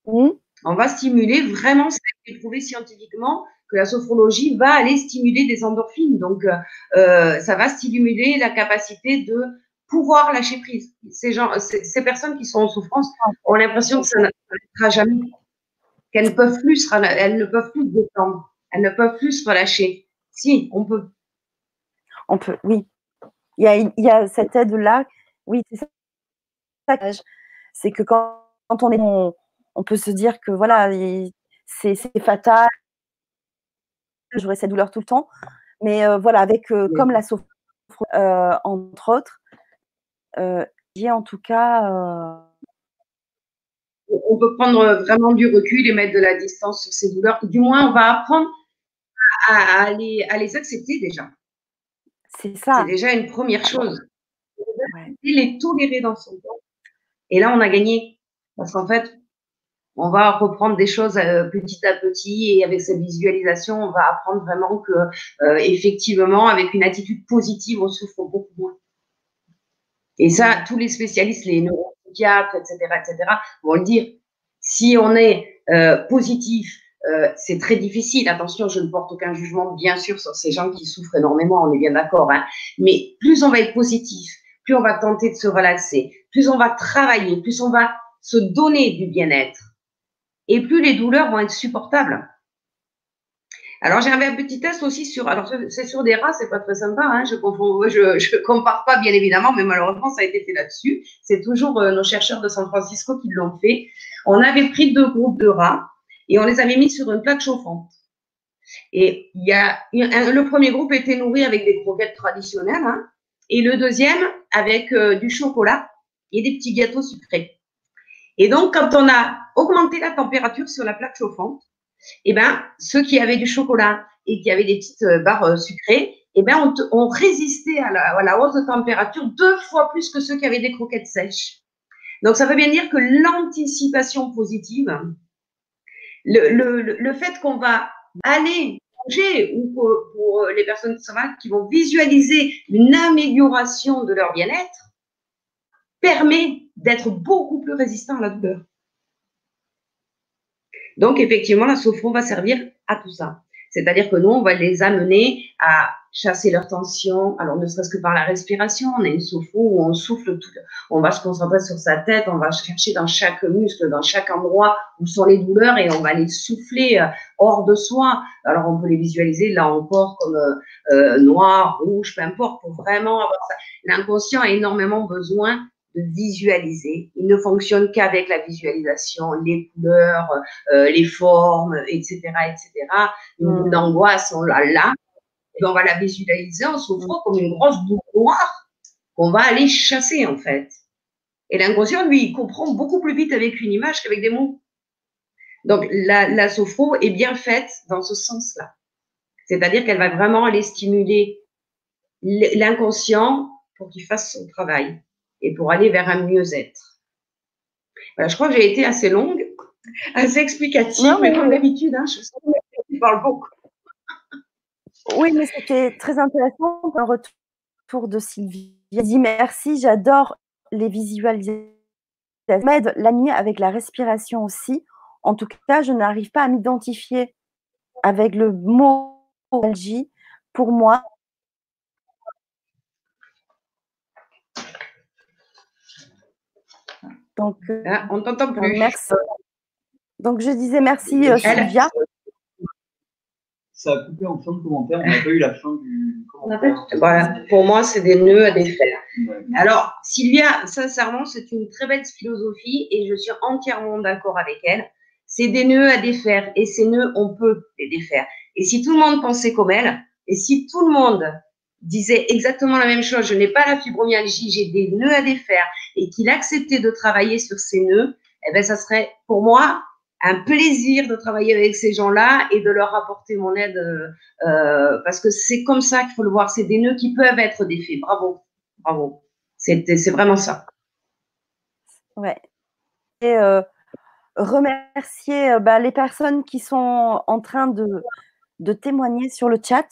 Mmh. On va stimuler vraiment, ça a été prouvé scientifiquement, que la sophrologie va aller stimuler des endorphines. Donc, euh, euh, ça va stimuler la capacité de pouvoir lâcher prise. Ces, gens, ces, personnes qui sont en souffrance ont l'impression que ça n'arrêtera jamais, qu'elles ne peuvent plus, ne peuvent plus se détendre, elles ne peuvent plus se relâcher. Si, on peut. on peut, oui. Il y a, il y a cette aide-là. Oui, c'est ça. C'est que quand, quand, on est, on, peut se dire que voilà, c'est fatal, j'aurai cette douleur tout le temps. Mais euh, voilà, avec euh, comme la souffrance, euh, entre autres, j'ai en tout cas on peut prendre vraiment du recul et mettre de la distance sur ces douleurs. Du moins, on va apprendre à, à, les, à les, accepter déjà. C'est ça. C'est déjà une première chose. Ouais. Les tolérer dans son temps. Et là, on a gagné. Parce qu'en fait, on va reprendre des choses euh, petit à petit et avec cette visualisation, on va apprendre vraiment que, euh, effectivement, avec une attitude positive, on souffre beaucoup moins. Et ça, tous les spécialistes, les neuropsychiatres, etc., etc., vont le dire. Si on est euh, positif, euh, c'est très difficile. Attention, je ne porte aucun jugement, bien sûr, sur ces gens qui souffrent énormément, on est bien d'accord. Hein. Mais plus on va être positif, plus on va tenter de se relaxer, plus on va travailler, plus on va se donner du bien-être, et plus les douleurs vont être supportables. Alors j'avais un petit test aussi sur, alors c'est sur des rats, c'est pas très sympa, hein, je confonds, je, compare pas bien évidemment, mais malheureusement ça a été fait là-dessus. C'est toujours euh, nos chercheurs de San Francisco qui l'ont fait. On avait pris deux groupes de rats et on les avait mis sur une plaque chauffante. Et il y a le premier groupe était nourri avec des croquettes traditionnelles, hein, et le deuxième avec euh, du chocolat et des petits gâteaux sucrés. Et donc quand on a augmenté la température sur la plaque chauffante, eh ben, ceux qui avaient du chocolat et qui avaient des petites euh, barres euh, sucrées, eh ben, on, on résistait à la, hausse de température deux fois plus que ceux qui avaient des croquettes sèches. Donc, ça veut bien dire que l'anticipation positive, le, fait qu'on va aller manger ou pour, pour, les personnes qui vont visualiser une amélioration de leur bien-être, permet d'être beaucoup plus résistant à la douleur. Donc, effectivement, la sophro va servir à tout ça. C'est-à-dire que nous, on va les amener à chasser leur tension. Alors, ne serait-ce que par la respiration, on a une sophro où on souffle tout. On va se concentrer sur sa tête, on va chercher dans chaque muscle, dans chaque endroit où sont les douleurs et on va les souffler euh, hors de soi. Alors, on peut les visualiser là encore comme euh, euh noir, rouge, peu importe, pour vraiment avoir ça. L'inconscient a énormément besoin visualiser. Il ne fonctionne qu'avec la visualisation, les couleurs, euh, les formes, etc., etc. Une, angoisse, on l'a là, et on va la visualiser en souffrant comme une grosse boule noire qu'on va aller chasser en fait. Et l'inconscient, lui, il comprend beaucoup plus vite avec une image qu'avec des mots. Donc la, la sophro est bien faite dans ce sens-là. C'est-à-dire qu'elle va vraiment aller stimuler l'inconscient pour qu'il fasse son travail et pour aller vers un mieux-être. Voilà, je crois que j'ai été assez longue, assez explicative, mais comme d'habitude, hein, je, je parle beaucoup. Oui, mais c'était très intéressant. Un retour de Sylvie. Elle dit merci, j'adore les visualisations. M'aide la nuit avec la respiration aussi. En tout cas, je n'arrive pas à m'identifier avec le mot. Pour moi, Donc, ah, on t'entend plus. Merci. Donc, je disais merci, euh, Sylvia. Ça a coupé en fin de commentaire. On n'a pas eu la fin du commentaire. Voilà. Pour moi, c'est des nœuds à défaire. Alors, Sylvia, sincèrement, c'est une très belle philosophie et je suis entièrement d'accord avec elle. C'est des nœuds à défaire et ces nœuds, on peut les défaire. Et si tout le monde pensait comme elle, et si tout le monde disait exactement la même chose, je n'ai pas la fibromyalgie, j'ai des nœuds à défaire, et qu'il acceptait de travailler sur ces nœuds, eh ben, ça serait pour moi un plaisir de travailler avec ces gens-là et de leur apporter mon aide, euh, euh parce que c'est comme ça qu'il faut le voir, c'est des nœuds qui peuvent être défaits. Bravo, bravo. C'est vraiment ça. Ouais. Et euh, remercier bah, les personnes qui sont en train de témoigner sur le chat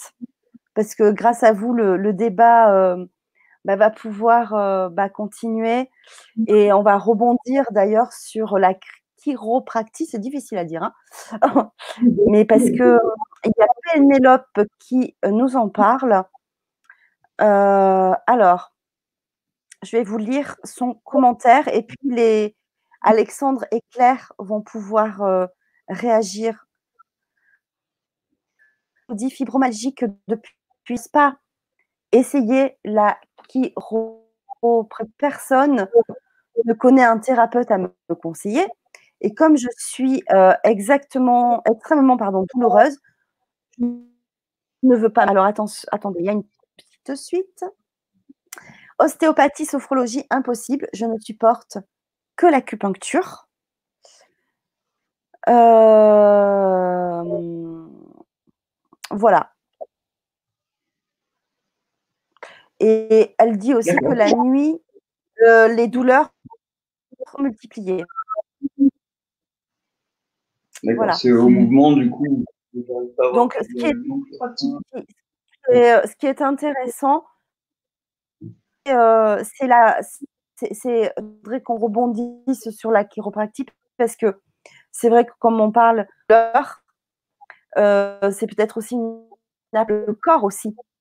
parce que grâce à vous, le, débat euh, bah, va pouvoir euh, bah, continuer et on va rebondir d'ailleurs sur la chiropractie, c'est difficile à dire, hein mais parce que il y a Pénélope qui nous en parle. Euh, alors, je vais vous lire son commentaire et puis les Alexandre et Claire vont pouvoir réagir. dit fibromyalgique depuis puisse pas essayez la. Personne ne connaît un thérapeute à me conseiller. Et comme je suis euh, exactement, extrêmement pardon, douloureuse, je ne veux pas. Alors attendez, il y a une petite suite. Ostéopathie, sophrologie, impossible. Je ne supporte que l'acupuncture. Euh, voilà. Et elle dit aussi que la nuit, euh, les douleurs sont multipliées. Voilà. C'est au mouvement, du coup. Donc, ce qui, est, euh, ce qui est intéressant, euh, c'est la, c'est vrai qu'on rebondisse sur la chiropratique parce que c'est vrai que comme on parle d'heure, euh, c'est peut-être aussi le corps aussi euh,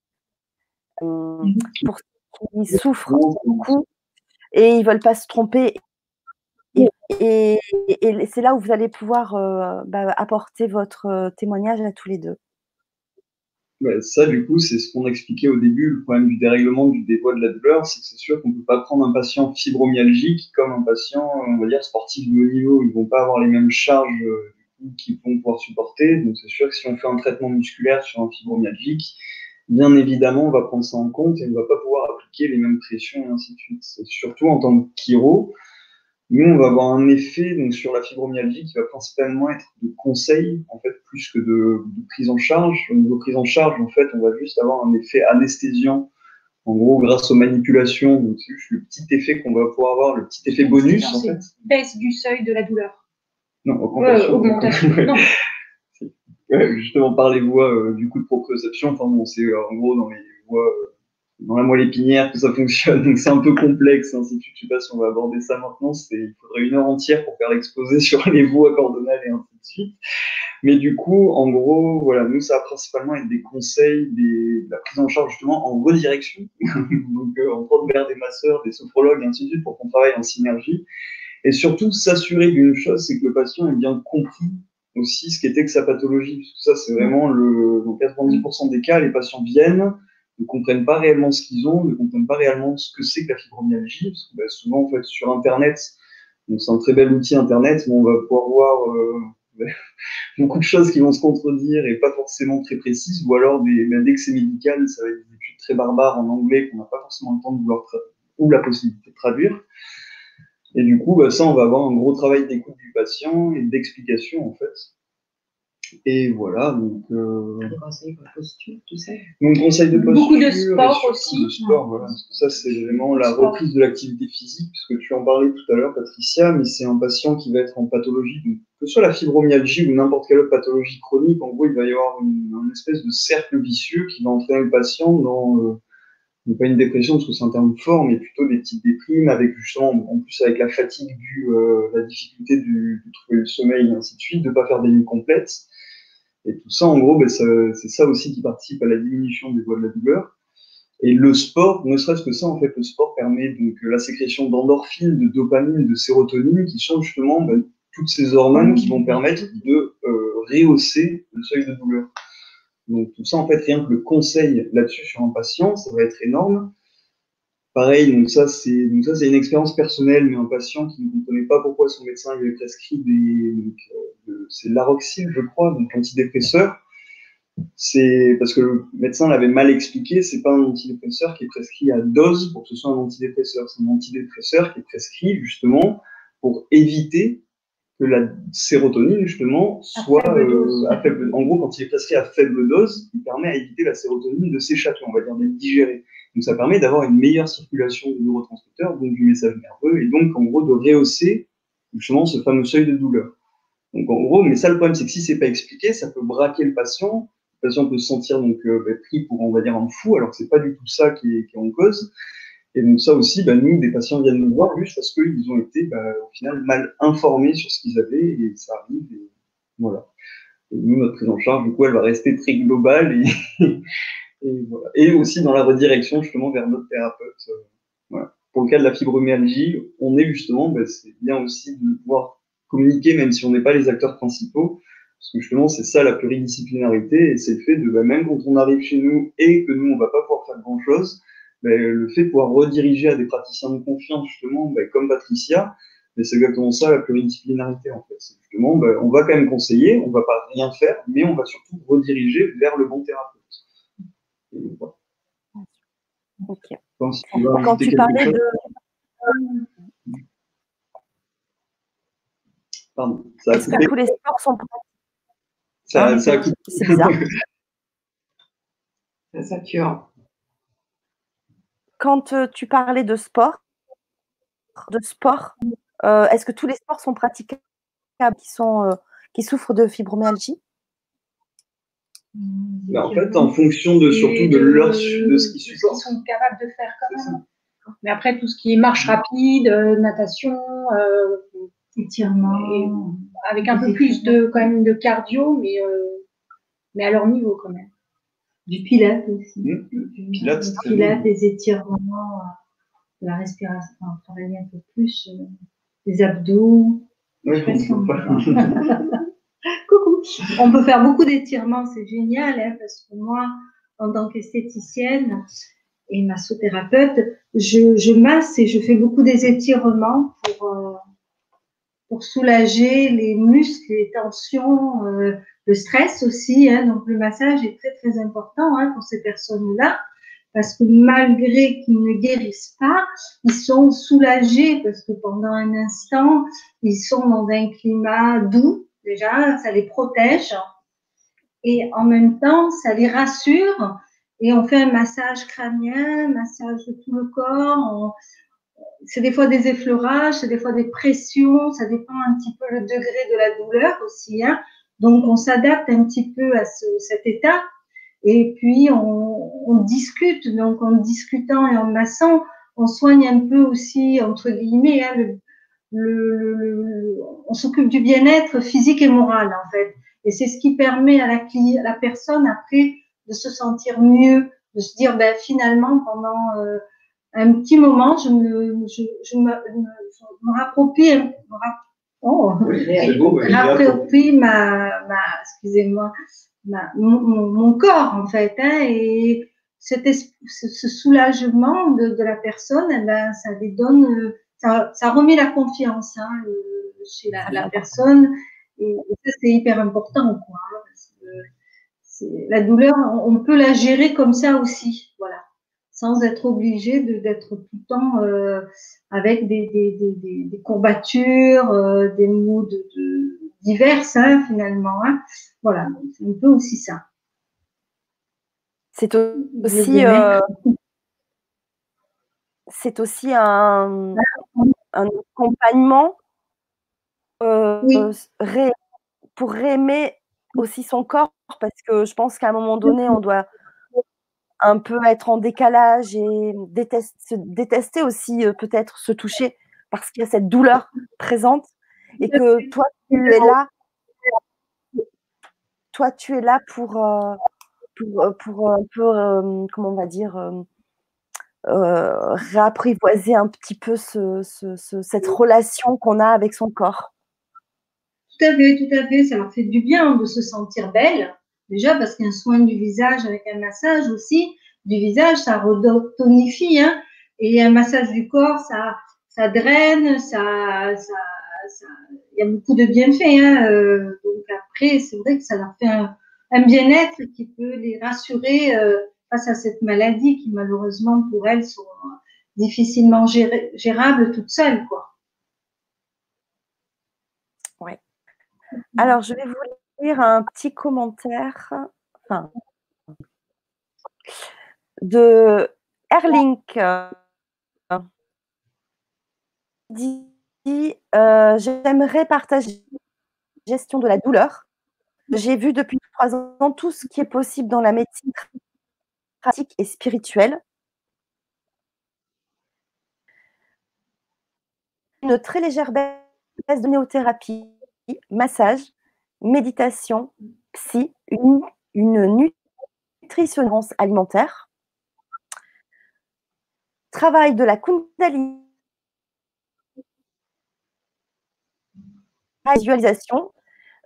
pour ceux qui souffrent beaucoup et ils veulent pas se tromper. Et, c'est là où vous allez pouvoir euh, bah, apporter votre témoignage à tous les deux. ça, du coup, c'est ce qu'on expliquait au début, le problème du dérèglement du dévoi de la douleur, c'est que c'est sûr qu'on ne peut pas prendre un patient fibromyalgique comme un patient, on va dire, sportif de haut niveau. Ils ne vont pas avoir les mêmes charges qu'ils vont pouvoir supporter. Donc, c'est sûr que si on fait un traitement musculaire sur un fibromyalgique, bien évidemment, on va prendre ça en compte et on ne va pas pouvoir appliquer les mêmes pressions et ainsi de suite. Surtout en tant que chiro, nous, on va avoir un effet donc, sur la fibromyalgie qui va principalement être de conseil, en fait, plus que de, prise en charge. Au niveau prise en charge, en fait, on va juste avoir un effet anesthésiant, en gros, grâce aux manipulations. Donc, c'est juste le petit effet qu'on va pouvoir avoir, le petit effet bonus, en fait. Baisse du seuil de la douleur. Non, augmentation. non. Justement par les voies euh, du coup de proprioception. Enfin bon, c'est euh, en gros dans les voies euh, dans la moelle épinière que ça fonctionne. Donc c'est un peu complexe. Hein, si tu, je sais pas si on va aborder ça maintenant. Il faudrait une heure entière pour faire l'exposé sur les voies coordonnales et ainsi de suite. Mais du coup, en gros, voilà, nous ça va principalement être des conseils, de la prise en charge justement en redirection. Donc euh, entre vers des masseurs, des sophrologues et ainsi de suite pour qu'on travaille en synergie. Et surtout s'assurer d'une chose, c'est que le patient ait bien compris aussi ce qu'était que sa pathologie. Parce que ça, c'est vraiment le, dans 90% des cas, les patients viennent, ne comprennent pas réellement ce qu'ils ont, ne comprennent pas réellement ce que c'est que la fibromyalgie. Parce que bah, souvent, en fait, sur Internet, c'est un très bel outil Internet, mais on va pouvoir voir euh, beaucoup de choses qui vont se contredire et pas forcément très précises, ou alors des, bah, dès que c'est médical, ça va être des études très barbares en anglais qu'on n'a pas forcément le temps de vouloir ou la possibilité de traduire. Et du coup, bah, ça, on va avoir un gros travail d'écoute du patient et d'explication, en fait. Et voilà, donc. Euh... conseil de posture, tu sais. Donc, conseil de posture. Beaucoup de sport aussi. De sport, voilà. ça, c'est vraiment la reprise de l'activité physique, puisque tu en parlais tout à l'heure, Patricia, mais c'est un patient qui va être en pathologie, que ce soit la fibromyalgie ou n'importe quelle autre pathologie chronique, en gros, il va y avoir une, un espèce de cercle vicieux qui va entraîner le patient dans. Euh, pas une dépression parce que c'est un terme fort, mais plutôt des petites déprimes avec justement, en plus avec la fatigue du, euh, la difficulté de trouver le sommeil et ainsi de suite, de pas faire des nuits complètes. Et tout ça, en gros, ben, c'est ça aussi qui participe à la diminution des voies de la douleur. Et le sport, ne serait-ce que ça, en fait, le sport permet donc la sécrétion d'endorphines, de dopamine, de sérotonine, qui sont justement ben, toutes ces hormones qui vont permettre de euh, rehausser le seuil de douleur. Donc tout ça, en fait, rien que le conseil là-dessus sur un patient, ça va être énorme. Pareil, donc ça, c'est une expérience personnelle, mais un patient qui ne comprenait pas pourquoi son médecin lui avait prescrit des, euh, c'est l'aroxyl, je crois, donc antidépresseur. C'est parce que le médecin l'avait mal expliqué, c'est pas un antidépresseur qui est prescrit à dose pour que ce soit un antidépresseur, c'est un antidépresseur qui est prescrit justement pour éviter que la sérotonine, justement, soit euh, à faible En gros, quand il est prescrit à faible dose, il permet à éviter la sérotonine de s'échapper, on va dire, d'être digérée. Donc, ça permet d'avoir une meilleure circulation des neurotransmetteurs, donc du message nerveux, et donc, en gros, de rehausser, justement, ce fameux seuil de douleur. Donc, en gros, mais ça, le problème, c'est que si c'est pas expliqué, ça peut braquer le patient. Le patient peut se sentir, donc, euh, bah, pris pour, on va dire, un fou, alors que c'est pas du tout ça qui est, qui est en cause. Et donc ça aussi, bah, nous, des patients viennent nous voir juste parce qu'ils ont été bah, au final mal informés sur ce qu'ils avaient et ça arrive. Et voilà. Et nous, notre prise en charge, du coup, elle va rester très globale et, voilà. et aussi dans la redirection justement vers notre thérapeute. Euh, voilà. Pour le cas de la fibromyalgie, on est justement, bah, c'est bien aussi de pouvoir communiquer même si on n'est pas les acteurs principaux Parce que justement, c'est ça la pluridisciplinarité, et c'est le fait de, bah, même quand on arrive chez nous et que nous, on va pas pouvoir faire grand-chose, bah, le fait de pouvoir rediriger à des praticiens de confiance, justement, bah, comme Patricia, mais c'est exactement ça la pluridisciplinarité en fait. C'est justement, on va quand même conseiller, on va pas rien faire, mais on va surtout rediriger vers le bon thérapeute. Ok. Quand, tu parlais de. Pardon. Est-ce que tous les sports sont ça, ah, ça a coupé. C'est bizarre. ça cure. Quand euh, tu parlais de sport, de sport, euh, est-ce que tous les sports sont praticables qui, sont, euh, qui souffrent de fibromyalgie? Bah, En fait, en fonction de surtout de, leur, de ce qu'ils supportent. Sont capables de faire quand même. Mais après, tout ce qui est marche rapide, natation, étirement, avec un peu plus de, quand même, de cardio, mais, mais à leur niveau quand même. Du pilates aussi. Mmh. Du pilates, pilates des étirements, la respiration, travailler un peu plus les abdos. Oui, Coucou. On peut faire beaucoup d'étirements, c'est génial, hein, parce que moi, en tant qu'esthéticienne et massothérapeute, je, je, masse et je fais beaucoup des étirements pour, euh, pour soulager les muscles, les tensions, euh, le stress aussi. Hein, donc le massage est très très important hein, pour ces personnes-là parce que malgré qu'ils ne guérissent pas, ils sont soulagés parce que pendant un instant, ils sont dans un climat doux, déjà, ça les protège. Et en même temps, ça les rassure. Et on fait un massage crânien, massage de tout le corps. C'est des fois des effleurages, c'est des fois des pressions, ça dépend un petit peu le degré de la douleur aussi. Hein. Donc, on s'adapte un petit peu à ce, cet état. Et puis, on, on, discute. Donc, en discutant et en massant, on soigne un peu aussi, entre guillemets, hein, le, le, le, on s'occupe du bien-être physique et moral, en fait. Et c'est ce qui permet à la, la personne, après, de se sentir mieux, de se dire, ben, finalement, pendant euh, un petit moment, je me, je, je me, je me rapproprie, oh, rapproprie ma, ma excusez-moi, mon, corps en fait. Hein, et cet ce, soulagement de, de, la personne, eh ben, ça lui donne, ça, ça remet la confiance hein, chez la, la, personne. Et, ça, c'est hyper important. Quoi, hein, parce que la douleur, on peut la gérer comme ça aussi. Voilà sans être obligé d'être tout le temps euh, avec des, des, des, des courbatures, euh, des moods de, diverses hein, finalement. Hein. Voilà, c'est un peu aussi ça. C'est aussi, euh, c'est aussi un, un accompagnement pour réaimer aussi son corps, parce que je pense qu'à un moment donné, on doit un peu être en décalage et détester, détester aussi euh, peut-être se toucher parce qu'il y a cette douleur présente et que toi, tu es là. Toi, tu es là pour, euh, pour, euh, pour, un peu, euh, comment on va dire, réapprivoiser un petit peu ce, ce, cette relation qu'on a avec son corps. Tout à fait, tout à fait. Ça leur fait du bien de se sentir belle. Déjà, parce qu'un soin du visage avec un massage aussi, du visage, ça retonifie. Hein, et un massage du corps, ça, ça draine, ça, ça, il y a beaucoup de bienfaits. Hein, euh, donc après, c'est vrai que ça leur fait un, bien-être qui peut les rassurer euh, face à cette maladie qui malheureusement pour elles sont difficilement gérables toutes seules, quoi. Ouais. Alors je vais vous un petit commentaire. Enfin, de Erlink. Dit euh, j'aimerais partager la gestion de la douleur. J'ai vu depuis trois ans tout ce qui est possible dans la médecine pratique et spirituelle. Une très légère baisse de néothérapie, massage, méditation, psy, une, une nutritionnance alimentaire, travail de la Kundalini visualisation,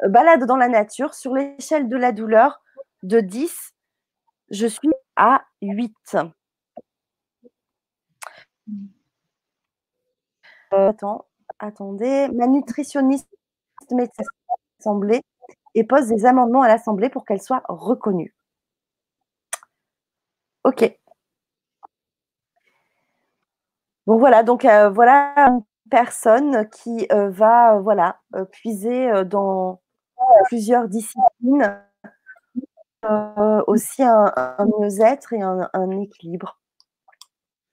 balade dans la nature, sur l'échelle de la douleur, de 10, je suis à 8. Euh, attends, attendez. Ma nutritionniste met l'Assemblée et pose des amendements à l'Assemblée pour qu'elle soit reconnue. OK. Bon voilà, donc euh, voilà une personne qui euh, va voilà puiser dans plusieurs disciplines aussi un, mieux-être et un, équilibre.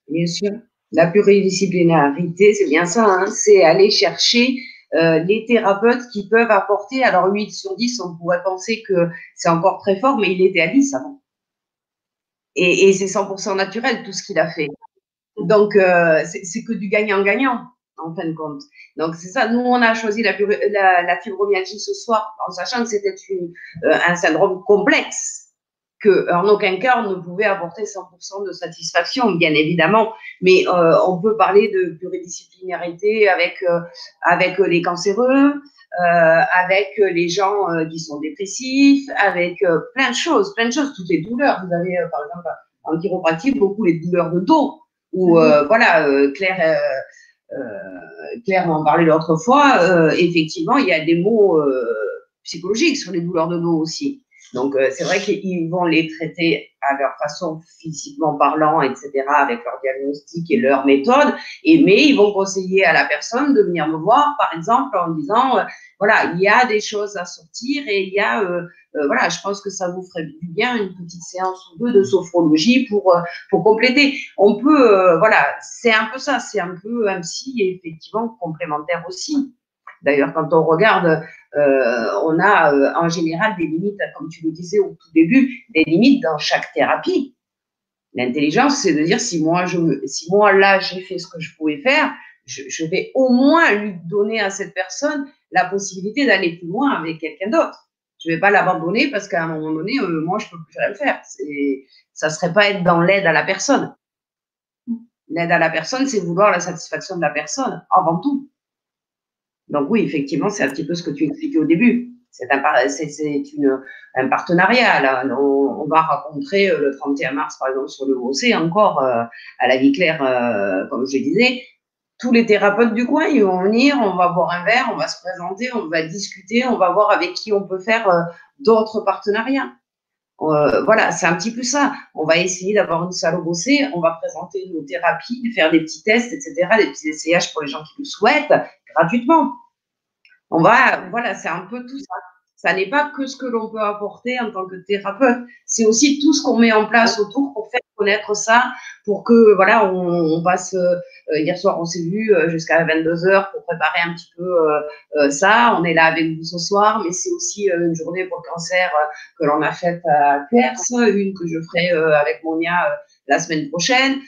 Bien sûr. La pluridisciplinarité, c'est bien ça, hein. c'est aller chercher euh, les thérapeutes qui peuvent apporter. Alors 8 sur 10, on pourrait penser que c'est encore très fort, mais il était à 10 avant. Et, c'est 100% naturel tout ce qu'il a fait. Donc euh, c'est que du gagnant-gagnant en fin de compte. Donc c'est ça. Nous on a choisi la, fibromyalgie ce soir en sachant que c'était euh, un syndrome complexe que en aucun cas on ne pouvait apporter 100% de satisfaction, bien évidemment, mais euh, on peut parler de pluridisciplinarité avec euh, avec les cancéreux, euh, avec les gens qui sont dépressifs, avec plein de choses, plein de choses, toutes les douleurs. Vous avez par exemple en chiropratique beaucoup les douleurs de dos, où mhm. voilà Claire. Claire en parlait l'autre fois, effectivement, il y a des mots psychologiques sur les douleurs de dos aussi. Donc, euh, c'est vrai qu'ils vont les traiter à leur façon, physiquement parlant, etc., avec leur diagnostic et leur méthode. Et, mais ils vont conseiller à la personne de venir me voir, par exemple, en disant, euh, voilà, il y a des choses à sortir et il y a, euh, voilà, je pense que ça vous ferait du bien une petite séance ou deux de sophrologie pour, pour compléter. On peut, voilà, c'est un peu ça, c'est un peu un psy effectivement complémentaire aussi. D'ailleurs, quand on regarde, euh, on a euh, en général des limites, comme tu le disais au tout début, des limites dans chaque thérapie. L'intelligence, c'est de dire si moi, là, j'ai fait ce que je pouvais faire, je, vais au moins lui donner à cette personne la possibilité d'aller plus loin avec quelqu'un d'autre. Je vais pas l'abandonner parce qu'à un moment donné, euh, moi, je peux plus rien faire. Ça serait pas être dans l'aide à la personne. L'aide à la personne, c'est vouloir la satisfaction de la personne avant tout. Donc oui, effectivement, c'est un petit peu ce que tu expliquais au début. C'est un, partenariat. Là. On, va rencontrer euh, le 31 mars, par exemple, sur le OC, encore euh, à la vie claire, euh, comme je disais. Tous les thérapeutes du coin, ils vont venir, on va boire un verre, on va se présenter, on va discuter, on va voir avec qui on peut faire d'autres partenariats. voilà, c'est un petit peu ça. On va essayer d'avoir une salle au bossé, on va présenter nos thérapies, faire des petits tests, etc., des petits essayages pour les gens qui le souhaitent, gratuitement. On va, voilà, c'est un peu tout ça. Ça n'est pas que ce que l'on peut apporter en tant que thérapeute, c'est aussi tout ce qu'on met en place autour pour faire connaître ça, pour que, voilà, on, passe, euh, hier soir, on s'est vu euh, jusqu'à 22 heures pour préparer un petit peu euh, ça. On est là avec vous ce soir, mais c'est aussi une journée pour le cancer que l'on a faite à Perse, une que je ferai avec Monia la semaine prochaine.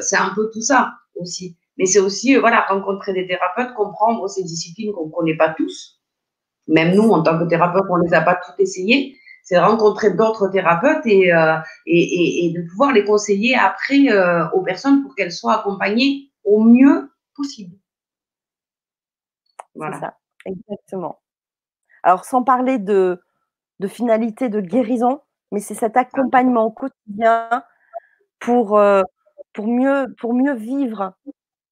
c'est un peu tout ça aussi. Mais c'est aussi, euh, voilà, rencontrer des thérapeutes, comprendre ces disciplines qu'on ne connaît pas tous. Même nous, en tant que thérapeute, on ne les a pas toutes essayées. C'est rencontrer d'autres thérapeutes et, euh, et, et, de pouvoir les conseiller après euh, aux personnes pour qu'elles soient accompagnées au mieux possible. Voilà. Ça, exactement. Alors, sans parler de, de finalité de guérison, mais c'est cet accompagnement au quotidien pour, pour, mieux, pour mieux vivre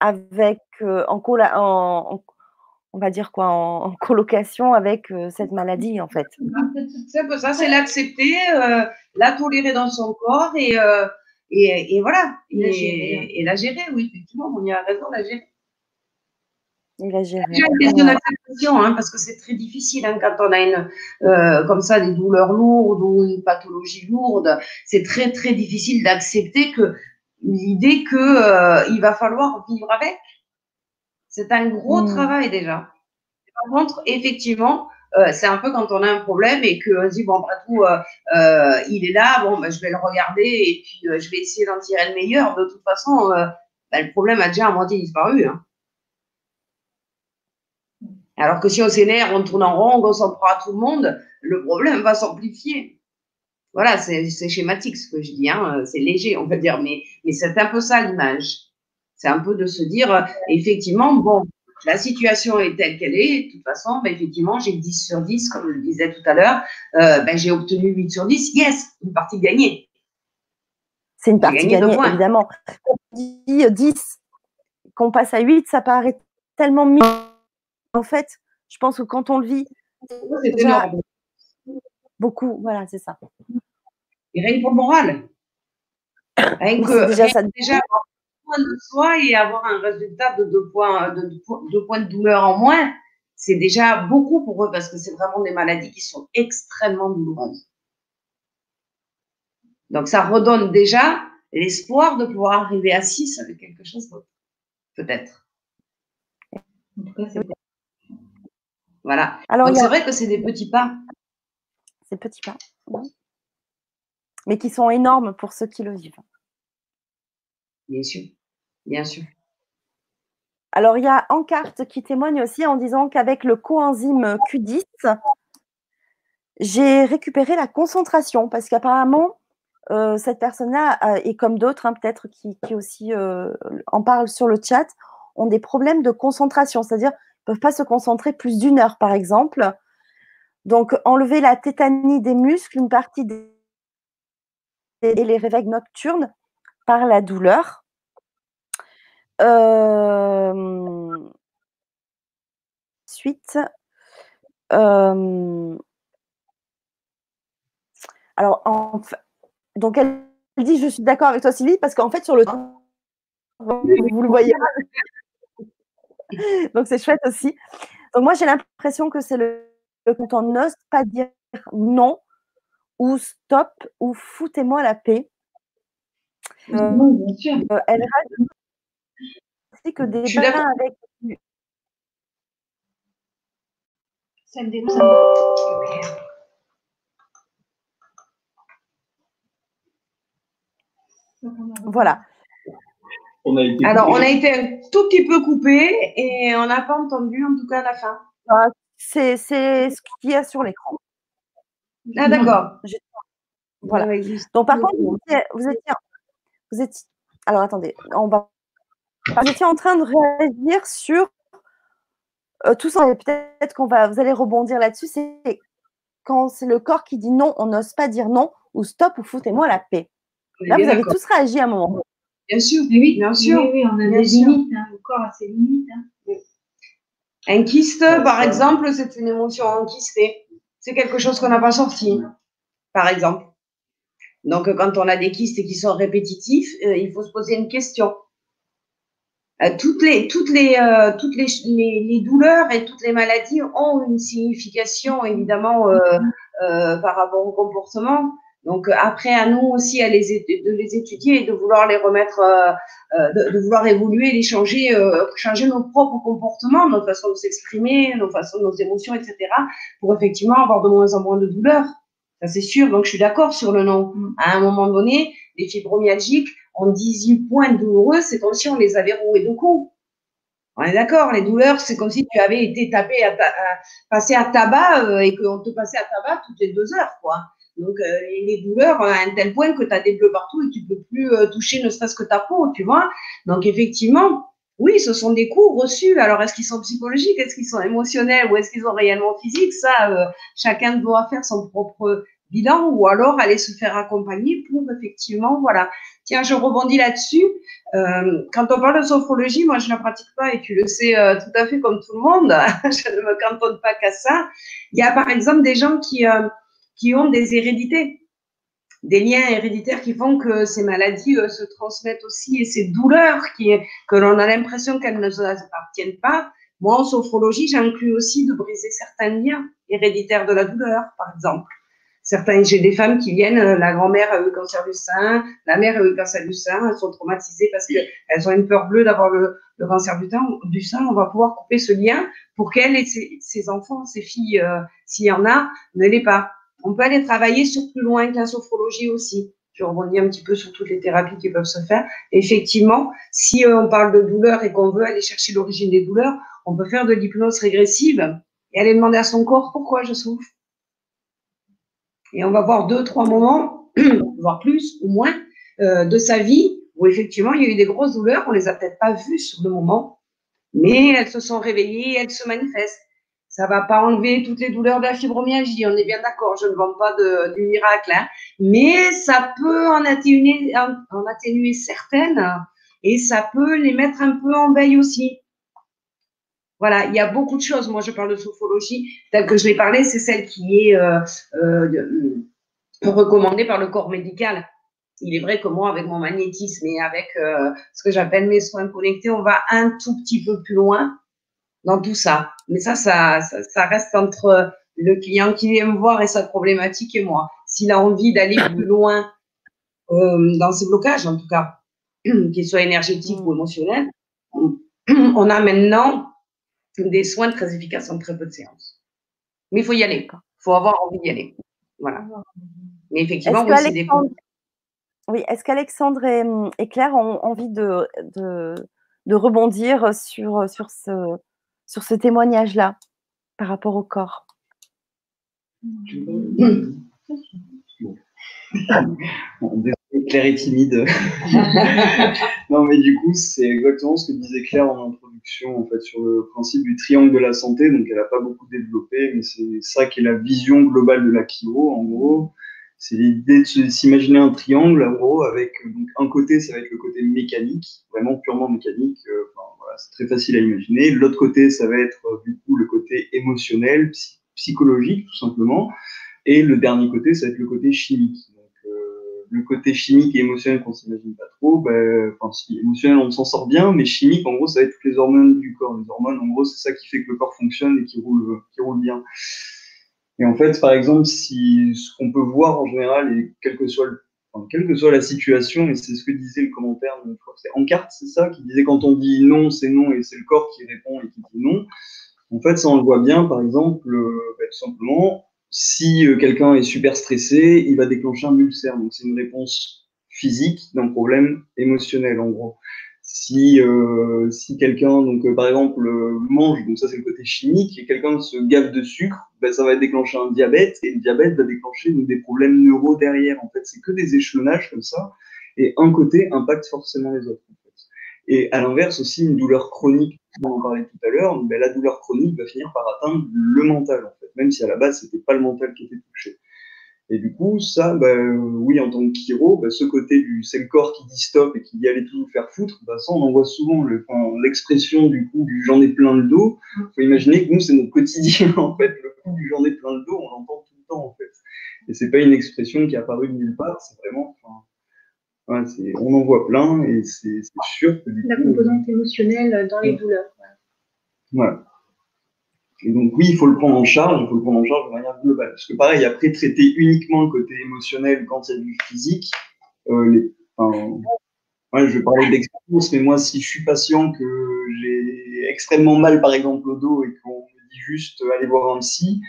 avec en, on va dire quoi en, colocation avec cette maladie en fait. Ça, c'est l'accepter, la tolérer dans son corps et, et, voilà, et, la gérer, oui, effectivement, on y a raison, la gérer. Et la gérer. C'est une question d'acceptation, hein, parce que c'est très difficile hein, quand on a une, comme ça des douleurs lourdes ou une pathologie lourde. C'est très très difficile d'accepter que l'idée que euh, il va falloir vivre avec. C'est un gros hmm. travail déjà. Par contre, effectivement, euh, c'est un peu quand on a un problème et qu'on se dit, bon, après tout, euh, il est là, bon, ben, je vais le regarder et puis je vais essayer d'en tirer le meilleur. De toute façon, ben, le problème a déjà à moitié disparu. Hein. Alors que si on s'énerve, on tourne en rond, on s'en prend à tout le monde, le problème va s'amplifier. Voilà, c'est schématique ce que je dis, hein, euh, c'est léger, on peut dire, mais, mais c'est un peu ça l'image. C'est un peu de se dire, euh, effectivement, bon, la situation est telle qu'elle est, de toute façon, ben, effectivement, j'ai 10 sur 10, comme je le disais tout à l'heure, euh, ben, j'ai obtenu 8 sur 10, yes, une partie gagnée. C'est une partie gagnée, évidemment. Quand on dit 10, qu'on passe à 8, ça paraît tellement mis. En fait, je pense que quand on le vit, déjà beaucoup, voilà, c'est ça. Et rien que pour le moral. Rien que, déjà, ça... déjà de soi et avoir un résultat de deux points de, points de douleur en moins, c'est déjà beaucoup pour eux parce que c'est vraiment des maladies qui sont extrêmement douloureuses. Donc ça redonne déjà l'espoir de pouvoir arriver à 6 avec quelque chose d'autre. Peut-être. Voilà. Alors, c'est vrai que c'est des petits pas. Petits pas. Mais qui sont énormes pour ceux qui le vivent. Bien sûr. Bien sûr. Alors, il y a Encarte qui témoigne aussi en disant qu'avec le coenzyme Q10, j'ai récupéré la concentration parce qu'apparemment, euh, cette personne-là, euh, et comme d'autres, hein, peut-être qui, aussi euh, en parlent sur le chat, ont des problèmes de concentration, c'est-à-dire ne peuvent pas se concentrer plus d'une heure, par exemple. Donc, enlever la tétanie des muscles, une partie des et les réveils nocturnes par la douleur. Suite. Alors, en donc elle dit je suis d'accord avec toi Sylvie parce qu'en fait sur le vous le voyez donc c'est chouette aussi donc moi j'ai l'impression que c'est le, quand on n'ose pas dire non ou stop ou foutez-moi la paix euh, elle rajoute que des bains avec. Ça me dérange. Voilà. On a été Alors, on a été un tout petit peu coupé et on n'a pas entendu, en tout cas, la fin. Ah, c'est ce qu'il y a sur l'écran. Ah, d'accord. Voilà. Donc, par contre, vous étiez, vous étiez, vous étiez. Alors, attendez, on va J'étais en train de réagir sur euh, tout ça, et peut-être qu'on va, vous allez rebondir là-dessus, c'est quand c'est le corps qui dit non, on n'ose pas dire non, ou stop, ou foutez-moi la paix. Là, vous avez tous réagi à un moment. Bien sûr, oui, bien sûr. Oui, on a des limites, hein, le corps a ses limites. Hein. Un kyste, par exemple, c'est une émotion enquistée. C'est quelque chose qu'on n'a pas sorti, par exemple. Donc, quand on a des kystes qui sont répétitifs, euh, il faut se poser une question. Euh, toutes les toutes les euh, toutes les, les, douleurs et toutes les maladies ont une signification évidemment par rapport au comportement. Donc après à nous aussi à les de les étudier et de vouloir les remettre, de, vouloir évoluer, les changer, changer nos propres comportements, notre façon de s'exprimer, nos façons, nos émotions, etc. Pour effectivement avoir de moins en moins de douleurs. Ça c'est sûr. Donc je suis d'accord sur le nom. Mm. À un moment donné, les fibromyalgiques en 18 points douloureux, c'est comme si on les avait roués de coups. On est d'accord, les douleurs, c'est comme si tu avais été tapé, à, passé à tabac euh, et qu'on te passait à tabac toutes les deux heures, quoi. Donc, euh, les douleurs à un tel point que tu as des bleus partout et tu peux plus euh, toucher ne serait-ce que ta peau, tu vois. Donc, effectivement, oui, ce sont des coups reçus. Alors, est-ce qu'ils sont psychologiques, est-ce qu'ils sont émotionnels? Ou est-ce qu'ils sont réellement physiques Ça, chacun doit faire son propre bilan ou alors aller se faire accompagner pour effectivement, voilà. Tiens, je rebondis là-dessus. Euh, quand on parle de sophrologie, moi je ne la pratique pas et tu le sais euh, tout à fait comme tout le monde. je ne me cantonne pas qu'à ça. Il y a par exemple des gens qui, euh, qui ont des hérédités, des liens héréditaires qui font que ces maladies se transmettent aussi et ces douleurs qui, que l'on a l'impression qu'elles ne nous appartiennent pas. Moi, en sophrologie, j'inclus aussi de briser certains liens héréditaires de la douleur, par exemple. Certains, j'ai des femmes qui viennent, euh, la grand-mère a eu le cancer du sein, la mère a eu le cancer du sein, elles sont traumatisées parce qu'elles ont une peur bleue d'avoir le, cancer du, du sein. On va pouvoir couper ce lien pour qu'elles et ses, enfants, ses filles, euh, s'il y en a, ne l'aient pas. On peut aller travailler sur plus loin que la sophrologie aussi. Je rebondis un petit peu sur toutes les thérapies qui peuvent se faire. Effectivement, si euh, on parle de douleur et qu'on veut aller chercher l'origine des douleurs, on peut faire de l'hypnose régressive et aller demander à son corps pourquoi je souffre et on va voir deux, trois moments, voire plus ou moins, euh, de sa vie où effectivement il y a eu des grosses douleurs, on les a peut-être pas vues sur le moment. mais elles se sont réveillées, elles se manifestent. Ça va pas enlever toutes les douleurs de la fibromyalgie, on est bien d'accord, je ne vends pas de, du miracle, hein. mais ça peut en atténuer, certaines et ça peut les mettre un peu en veille aussi. Voilà, il y a beaucoup de choses. Moi, je parle de sophrologie telle que je l'ai parlé, c'est celle qui est euh, euh, recommandée par le corps médical. Il est vrai que moi, avec mon magnétisme et avec euh, ce que j'appelle mes soins connectés, on va un tout petit peu plus loin dans tout ça. Mais ça, ça, ça, reste entre le client qui vient me voir et sa problématique et moi. S'il a envie d'aller plus loin dans ses blocages, en tout cas, qu'ils soient énergétiques ou émotionnels, on a maintenant des soins très efficaces en très peu de séances. Mais il faut y aller. Il faut avoir envie d'y aller. Voilà. Mais effectivement, oui, c'est des Oui, est-ce qu'Alexandre et, Claire ont envie de, de, rebondir sur, sur ce, sur ce témoignage-là par rapport au corps Claire est timide. non, mais du coup, c'est exactement ce que disait Claire en introduction, en fait, sur le principe du triangle de la santé. Donc, elle n'a pas beaucoup développé, mais c'est ça qui est la vision globale de la chiro, en gros. C'est l'idée de s'imaginer un triangle, en gros, avec donc, un côté, ça va être le côté mécanique, vraiment purement mécanique. Euh, voilà, c'est très facile à imaginer. L'autre côté, ça va être, euh, du coup, le côté émotionnel, psychologique, tout simplement. Et le dernier côté, ça va être le côté chimique le côté chimique et émotionnel qu'on s'imagine pas trop, ben, enfin, si émotionnel on s'en sort bien, mais chimique en gros ça va être toutes les hormones du corps. Les hormones en gros c'est ça qui fait que le corps fonctionne et qui roule, qui roule bien. Et en fait, par exemple, si ce qu'on peut voir en général, et quelle que soit, la situation, et c'est ce que disait le commentaire, je crois que c'est Encart, c'est ça, qui disait quand on dit non, c'est non, et c'est le corps qui répond et qui dit non. En fait, ça on le voit bien, par exemple, euh, ben, tout simplement, si euh, quelqu'un est super stressé, il va déclencher un ulcère. Donc c'est une réponse physique d'un problème émotionnel en gros. Si, euh, si quelqu'un, donc euh, par exemple, mange, donc ça c'est le côté chimique, et quelqu'un se gave de sucre, ben, ça va déclencher un diabète, et le diabète va déclencher des problèmes neuro derrière. En fait, c'est que des échelonnages comme ça, et un côté impacte forcément les autres. Et à l'inverse aussi, une douleur chronique, on en parlait tout à l'heure, ben, la douleur chronique va finir par atteindre le mental, en fait, même si à la base, c'était pas le mental qui était touché. Et du coup, ça, ben, oui, en tant que chiro, ben, ce côté du c'est le corps qui dit stop et qui dit allez tout vous faire foutre, ben, ça, on en voit souvent l'expression du coup du j'en ai plein le dos. Il faut imaginer que nous, c'est notre quotidien, en fait. Le coup du j'en ai plein le dos, on l'entend tout le temps, en fait. Et c'est pas une expression qui est apparue de nulle part, c'est vraiment, on en voit plein et c'est sûr que La composante émotionnelle dans les douleurs. Voilà. Et donc oui, il faut le prendre en charge, il faut le prendre en charge de manière globale. Parce que pareil, après traiter uniquement le côté émotionnel quand il y a du physique, euh, je vais parler d'expérience, mais moi, si je suis patient que j'ai extrêmement mal, par exemple, au dos et qu'on me dit juste allez voir un psy,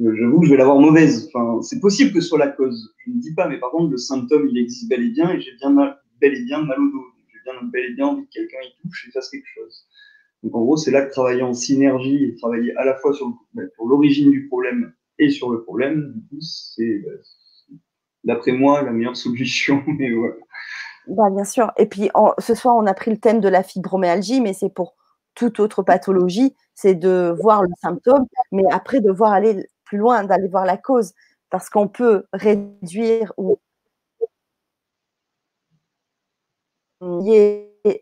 euh, j'avoue je vais l'avoir mauvaise. Enfin, c'est possible que ce soit la cause. Je ne dis pas, mais par contre, le symptôme, il existe bel et bien, et j'ai bien mal, bel et bien mal au dos. J'ai bien bel et bien envie que quelqu'un y touche et fasse quelque chose. Donc en gros, c'est là que travailler en synergie et travailler à la fois sur, ben, l'origine du problème et sur le problème, coup, c'est, ben, d'après moi, la meilleure solution. Bah, bien sûr. Et puis, ce soir, on a pris le thème de la fibromyalgie, mais c'est pour toute autre pathologie, c'est de voir le symptôme, mais après de voir aller plus loin, d'aller voir la cause, parce qu'on peut réduire ou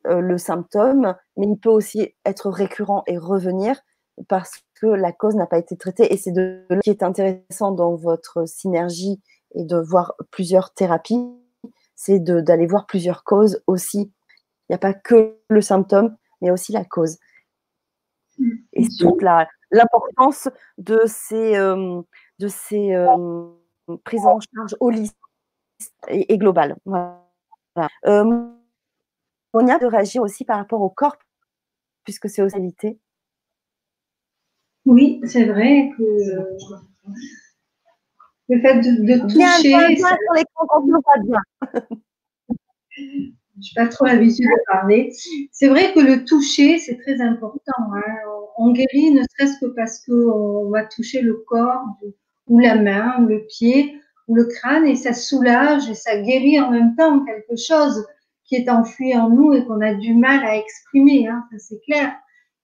euh, le symptôme, mais il peut aussi être récurrent et revenir parce que la cause n'a pas été traitée. Et c'est de ce qui est intéressant dans votre synergie et de voir plusieurs thérapies, c'est d'aller voir plusieurs causes aussi. Il n'y a pas que le symptôme, mais aussi la cause. Et toute l'importance de ces, euh, de ces euh, prises en charge holistiques et, et globales. Voilà. Euh, on y a de réagir aussi par rapport au corps, puisque c'est aux qualités. Oui, c'est vrai que le fait de, toucher. Bien, bien, sur l'écran quand on pas bien. je n'ai pas trop l'habitude de parler. C'est vrai que le toucher, c'est très important. Hein. On guérit ne serait-ce que parce qu'on va toucher le corps, ou la main, ou le pied, ou le crâne, et ça soulage et ça guérit en même temps quelque chose qui est enfoui en nous et qu'on a du mal à exprimer, hein, c'est clair.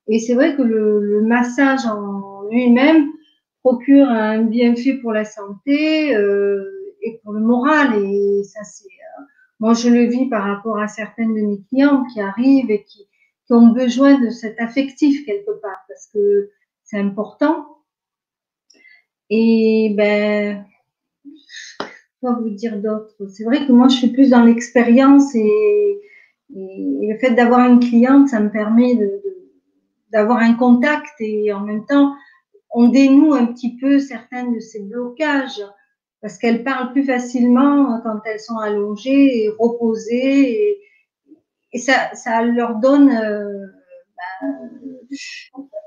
Et c'est vrai que le, massage en lui-même procure un bienfait pour la santé euh, et pour le moral. Et ça, c'est euh, moi, je le vis par rapport à certaines de mes clientes qui arrivent et qui, qui ont besoin de cet affectif quelque part parce que c'est important. Et ben, quoi vous dire d'autre C'est vrai que moi, je suis plus dans l'expérience et, le fait d'avoir une cliente, ça me permet d'avoir un contact et en même temps, on dénoue un petit peu certains de ces blocages parce qu'elles parlent plus facilement quand elles sont allongées et reposées et, ça, ça leur donne euh, ben,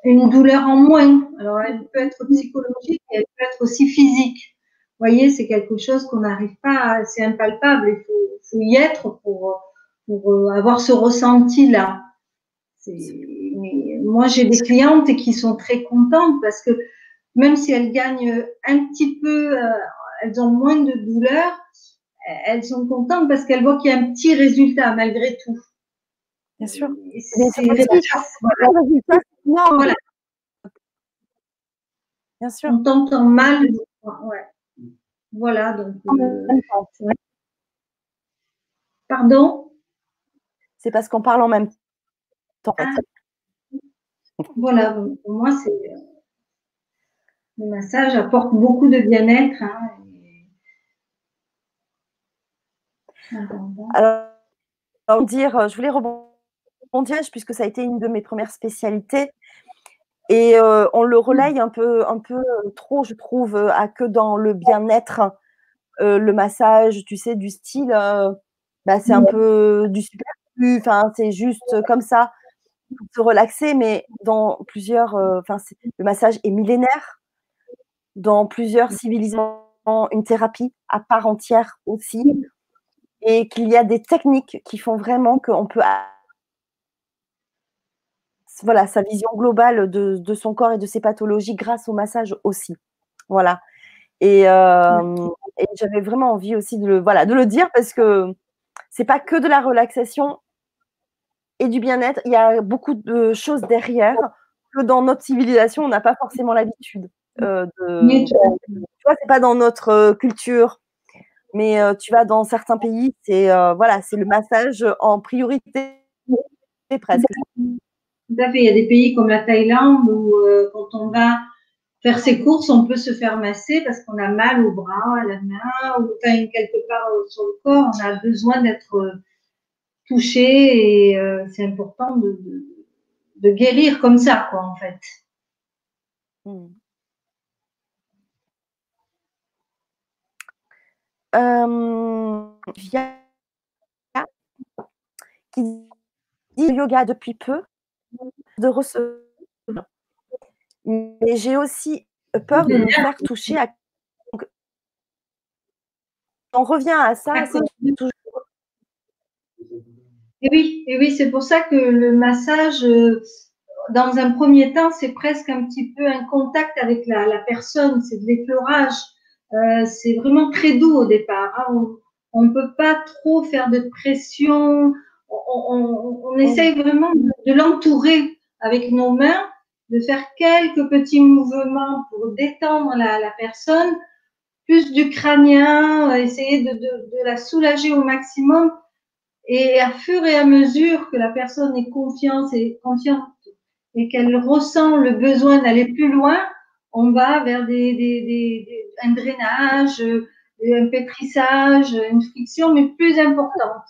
une douleur en moins. Alors, elle peut être psychologique et elle peut être aussi physique. Vous voyez, c'est quelque chose qu'on n'arrive pas, c'est impalpable. Il faut, y être pour, pour euh, avoir ce ressenti-là. Moi, j'ai des clientes qui sont très contentes parce que même si elles gagnent un petit peu, euh, elles ont moins de douleur, elles sont contentes parce qu'elles voient qu'il y a un petit résultat malgré tout. Bien sûr. C'est voilà. Bien sûr. On t'entend mal. Ouais. Voilà, donc. Euh, Pardon? C'est parce qu'on parle en même temps. Ah. Voilà, pour moi, c'est. Euh, le massage apporte beaucoup de bien-être. Hein, Alors, dire, euh, je voulais rebondir puisque ça a été une de mes premières spécialités. Et euh, on le relaye un peu, un peu euh, trop, je trouve, euh, à que dans le bien-être, le massage, tu sais, du style, bah, c'est un peu du superflu, enfin, c'est juste comme ça pour se relaxer, mais dans plusieurs, enfin, le massage est millénaire, dans plusieurs civilisations, une thérapie à part entière aussi, et qu'il y a des techniques qui font vraiment qu'on peut voilà, sa vision globale de, son corps et de ses pathologies grâce au massage aussi. Voilà. Et, euh, j'avais vraiment envie aussi de le, voilà, de le dire parce que c'est pas que de la relaxation et du bien-être. Il y a beaucoup de choses derrière que dans notre civilisation, on n'a pas forcément l'habitude. Euh, de, tu vois, c'est pas dans notre euh, culture. Mais tu vas dans certains pays, c'est voilà, c'est le massage en priorité presque. Tout à fait. Il y a des pays comme la Thaïlande où euh, quand on va faire ses courses, on peut se faire masser parce qu'on a mal au bras, à la main ou quelque part euh, sur le corps. On a besoin d'être euh, touché et c'est important de, guérir comme ça, quoi, en fait. Hmm. qui dit yoga depuis peu de recevoir. Mais j'ai aussi peur de me faire toucher à. on revient à ça, c'est toujours. Et oui, et oui, c'est pour ça que le massage, euh, dans un premier temps, c'est presque un petit peu un contact avec la, personne, c'est de l'effleurage. Euh, c'est vraiment très doux au départ. Hein. On ne peut pas trop faire de pression, on, essaye vraiment de, l'entourer avec nos mains, de faire quelques petits mouvements pour détendre la, personne, plus du crânien, essayer de, la soulager au maximum. Et à fur et à mesure que la personne est confiante et confiante et qu'elle ressent le besoin d'aller plus loin, on va vers des, un drainage, un pétrissage, une friction, mais plus importante.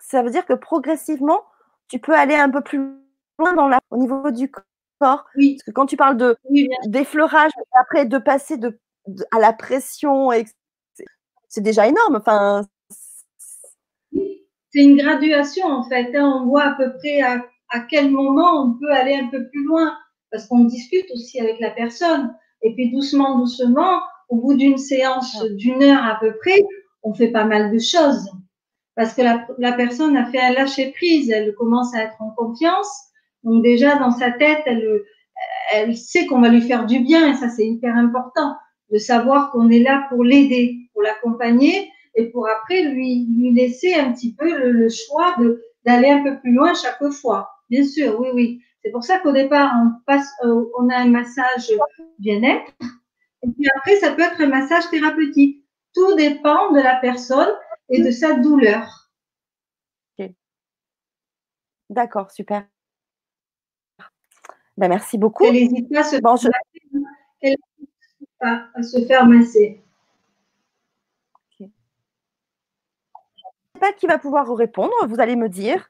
Ça veut dire que progressivement, tu peux aller un peu plus loin dans la... au niveau du corps. Oui. Parce que quand tu parles de d'effleurage, après de passer de, à la pression, c'est déjà énorme. Enfin, c'est une graduation en fait. Hein. On voit à peu près à, à, quel moment on peut aller un peu plus loin parce qu'on discute aussi avec la personne. Et puis doucement, doucement, au bout d'une séance d'une heure à peu près, on fait pas mal de choses. Parce que la, personne a fait un lâcher prise, elle commence à être en confiance. Donc déjà, dans sa tête, elle, elle sait qu'on va lui faire du bien et ça, c'est hyper important de savoir qu'on est là pour l'aider, pour l'accompagner, et pour après lui, lui laisser un petit peu le, choix de d'aller un peu plus loin chaque fois. Bien sûr, oui, oui. C'est pour ça qu'au départ, on passe, euh, on a un massage bien-être, et puis après, ça peut être un massage thérapeutique. Tout dépend de la personne et de sa douleur. D'accord, super. Ben, merci beaucoup. Elle n'hésite pas à se, faire masser. Je ne sais pas qui va pouvoir répondre, vous allez me dire.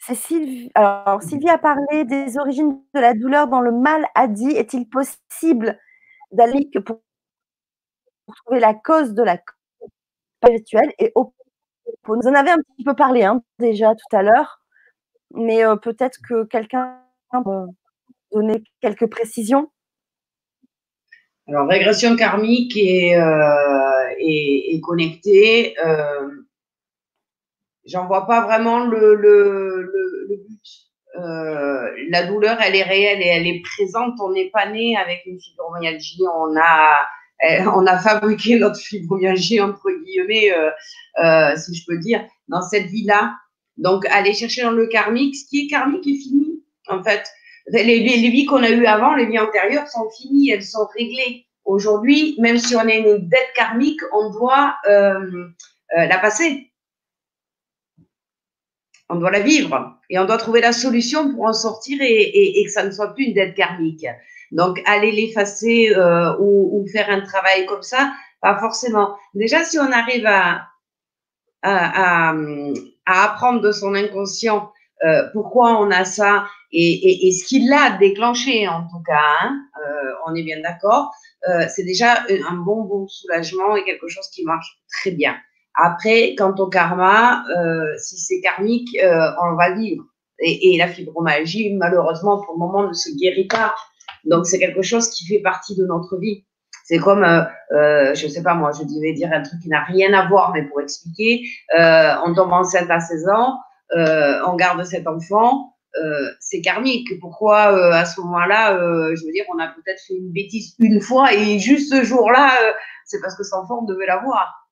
C'est Sylvie. Alors, Sylvie a parlé des origines de la douleur dans le mal a dit est-il possible d'aller pour, trouver la cause de la spirituelle et au vous en avez un petit peu parlé hein, déjà tout à l'heure, mais euh, peut-être que quelqu'un peut donner quelques précisions. Alors, régression karmique et, euh, connectée, euh, j'en vois pas vraiment le. Euh, la douleur, elle est réelle et elle est présente. On n'est pas né avec une fibromyalgie. On a, on a fabriqué notre fibromyalgie, entre guillemets, si je peux dire, dans cette vie-là. Donc, aller chercher dans le karmique, ce qui est karmique est fini, en fait. Les, vies qu'on a eues avant, les vies antérieures sont finies, elles sont réglées. Aujourd'hui, même si on a une dette karmique, on doit euh, euh, la passer. On doit la vivre et on doit trouver la solution pour en sortir et, que ça ne soit plus une dette karmique. Donc, aller l'effacer euh, ou, faire un travail comme ça, pas forcément. Déjà, si on arrive à, apprendre de son inconscient euh, pourquoi on a ça et, ce qui l'a déclenché en tout cas, hein, euh, on est bien d'accord, c'est déjà un bon bon soulagement et quelque chose qui marche très bien. Après, quant au karma, euh, si c'est karmique, euh, on va vivre. Et, et, la fibromyalgie, malheureusement, pour le moment, ne se guérit pas. Donc, c'est quelque chose qui fait partie de notre vie. C'est comme, euh, euh, je sais pas moi, je devais dire un truc qui n'a rien à voir, mais pour expliquer, euh, on tombe enceinte à 16 ans, euh, on garde cet enfant, euh, c'est karmique. Pourquoi euh, à ce moment-là, je veux dire, on a peut-être fait une bêtise une fois et juste ce jour-là, c'est parce que cet enfant, devait l'avoir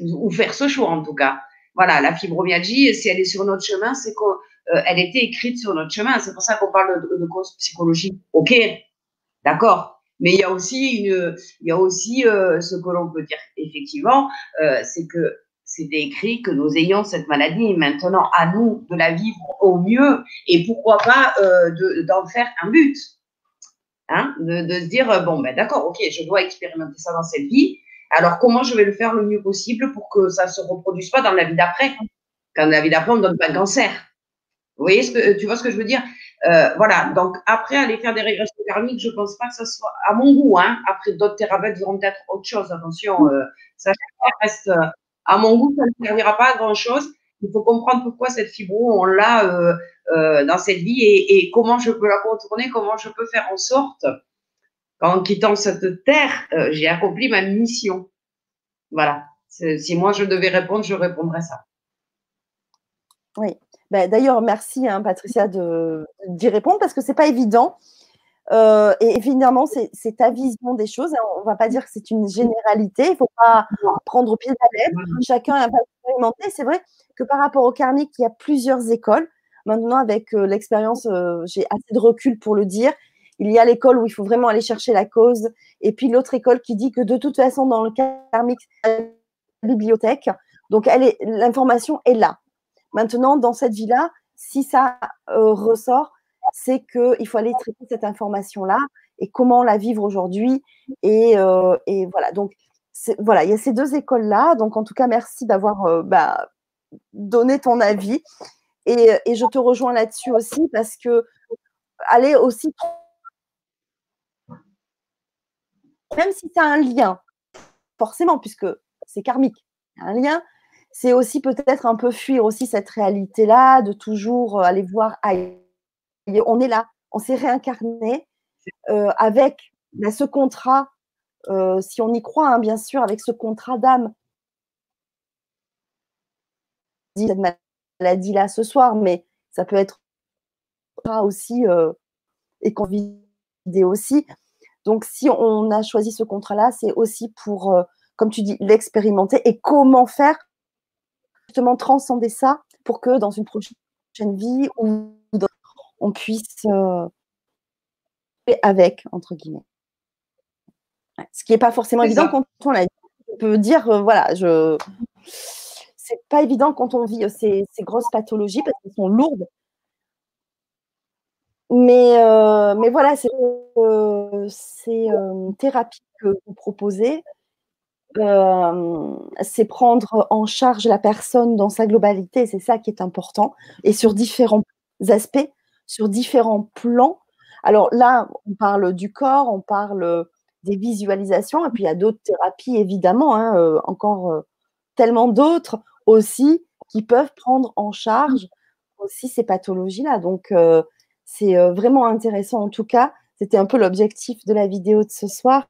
ou faire ce choix en tout cas. Voilà, la fibromyalgie, si elle est sur notre chemin, c'est qu'elle était écrite sur notre chemin. C'est pour ça qu'on parle de, de cause psychologique. Ok, d'accord. Mais il y a aussi il y a aussi ce que l'on peut dire effectivement, c'est que c'était écrit que nous ayons cette maladie. Maintenant, à nous de la vivre au mieux et pourquoi pas euh, d'en faire un but. Hein, de, de, se dire, euh, bon, ben d'accord, ok, je dois expérimenter ça dans cette vie. Alors, comment je vais le faire le mieux possible pour que ça ne se reproduise pas dans la vie d'après? Quand la vie d'après, on ne donne pas de cancer. Vous voyez ce que, tu vois ce que je veux dire? Euh, Voilà, donc après, aller faire des régressions karmiques, je ne pense pas que ça soit à mon goût. Hein. Après, d'autres thérapeutes diront peut-être autre chose. Attention, euh, ça reste à mon goût, ça ne servira pas à grand-chose. Il faut comprendre pourquoi cette fibro, on l'a euh, euh, dans cette vie et, comment je peux la contourner, comment je peux faire en sorte qu'en quittant cette terre, euh, j'ai accompli ma mission. Voilà. Si moi je devais répondre, je répondrais ça. Oui. Ben, D'ailleurs, merci hein, Patricia d'y répondre parce que c'est pas évident. Euh, et évidemment, c'est ta vision des choses. On ne va pas dire que c'est une généralité. Il ne faut pas prendre au pied de la lettre. Chacun a pas expérimenté. C'est vrai que par rapport au karmique, il y a plusieurs écoles. Maintenant, avec euh, l'expérience, euh, j'ai assez de recul pour le dire. Il y a l'école où il faut vraiment aller chercher la cause. Et puis l'autre école qui dit que de toute façon, dans le karmique, la bibliothèque. Donc, l'information est là. Maintenant, dans cette vie-là, si ça ressort, c'est qu'il faut aller traiter cette information-là et comment la vivre aujourd'hui. Et, euh, voilà, donc voilà, il y a ces deux écoles-là. Donc en tout cas, merci d'avoir euh, bah, donné ton avis. Et, je te rejoins là-dessus aussi parce que aller aussi, même si tu as un lien, forcément, puisque c'est karmique, un lien, c'est aussi peut-être un peu fuir aussi cette réalité-là, de toujours aller voir ailleurs on est là, on s'est réincarné euh, avec ce contrat, euh, si on y croit, hein, bien sûr, avec ce contrat d'âme. Cette maladie-là ce soir, mais ça peut être aussi euh, et convidé aussi. Donc, si on a choisi ce contrat-là, c'est aussi pour comme tu dis, l'expérimenter et comment faire justement transcender ça pour que dans une prochaine vie ou on puisse euh, avec entre guillemets. Ce qui n'est pas forcément évident quand on l'a On peut dire, euh, voilà, je. C'est pas évident quand on vit ces, ces grosses pathologies parce qu'elles sont lourdes. Mais, euh, mais voilà, c'est euh, ces thérapies que vous proposez, c'est prendre en charge la personne dans sa globalité, c'est ça qui est important, et sur différents aspects, sur différents plans. Alors là, on parle du corps, on parle des visualisations, et puis il y a d'autres thérapies, évidemment, hein, euh, encore euh, tellement d'autres aussi qui peuvent prendre en charge aussi ces pathologies-là. Donc, euh, c'est vraiment intéressant en tout cas. C'était un peu l'objectif de la vidéo de ce soir.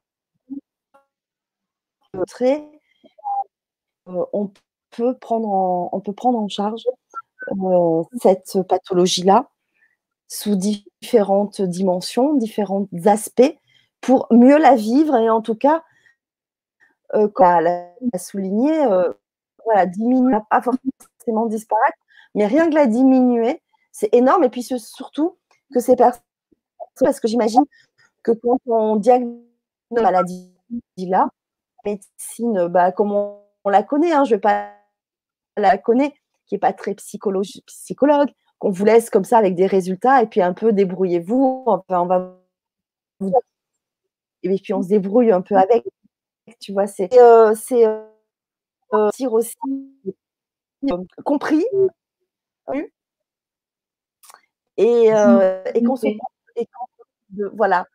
on, peut prendre en, on peut prendre en charge cette pathologie-là sous différentes dimensions, différents aspects pour mieux la vivre et en tout cas, euh, comme l'a souligné, euh, voilà, diminuer, pas forcément disparaître, mais rien que la diminuer, c'est énorme. Et puis surtout que ces personnes, parce que j'imagine que quand on diagnostique une maladie là, médecine, bah, comme on, la connaît, hein, je ne vais pas la connaître, qui n'est pas très psychologue, qu'on vous laisse comme ça avec des résultats et puis un peu débrouillez-vous. Enfin, on va vous et puis on se débrouille un peu avec. Tu vois, c'est euh, c'est euh, aussi euh, compris et, euh, et qu'on se et voilà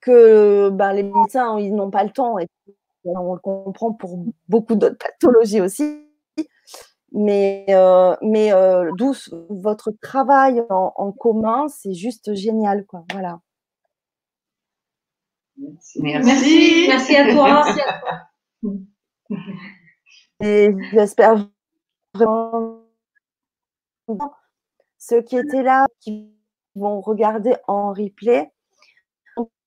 que ben, les médecins ils n'ont pas le temps et on le comprend pour beaucoup d'autres pathologies aussi mais, euh, mais euh, d'où votre travail en, en commun, c'est juste génial, quoi. Voilà. Merci. Merci. à toi. Merci à toi. Et j'espère vraiment ceux qui étaient là, qui vont regarder en replay,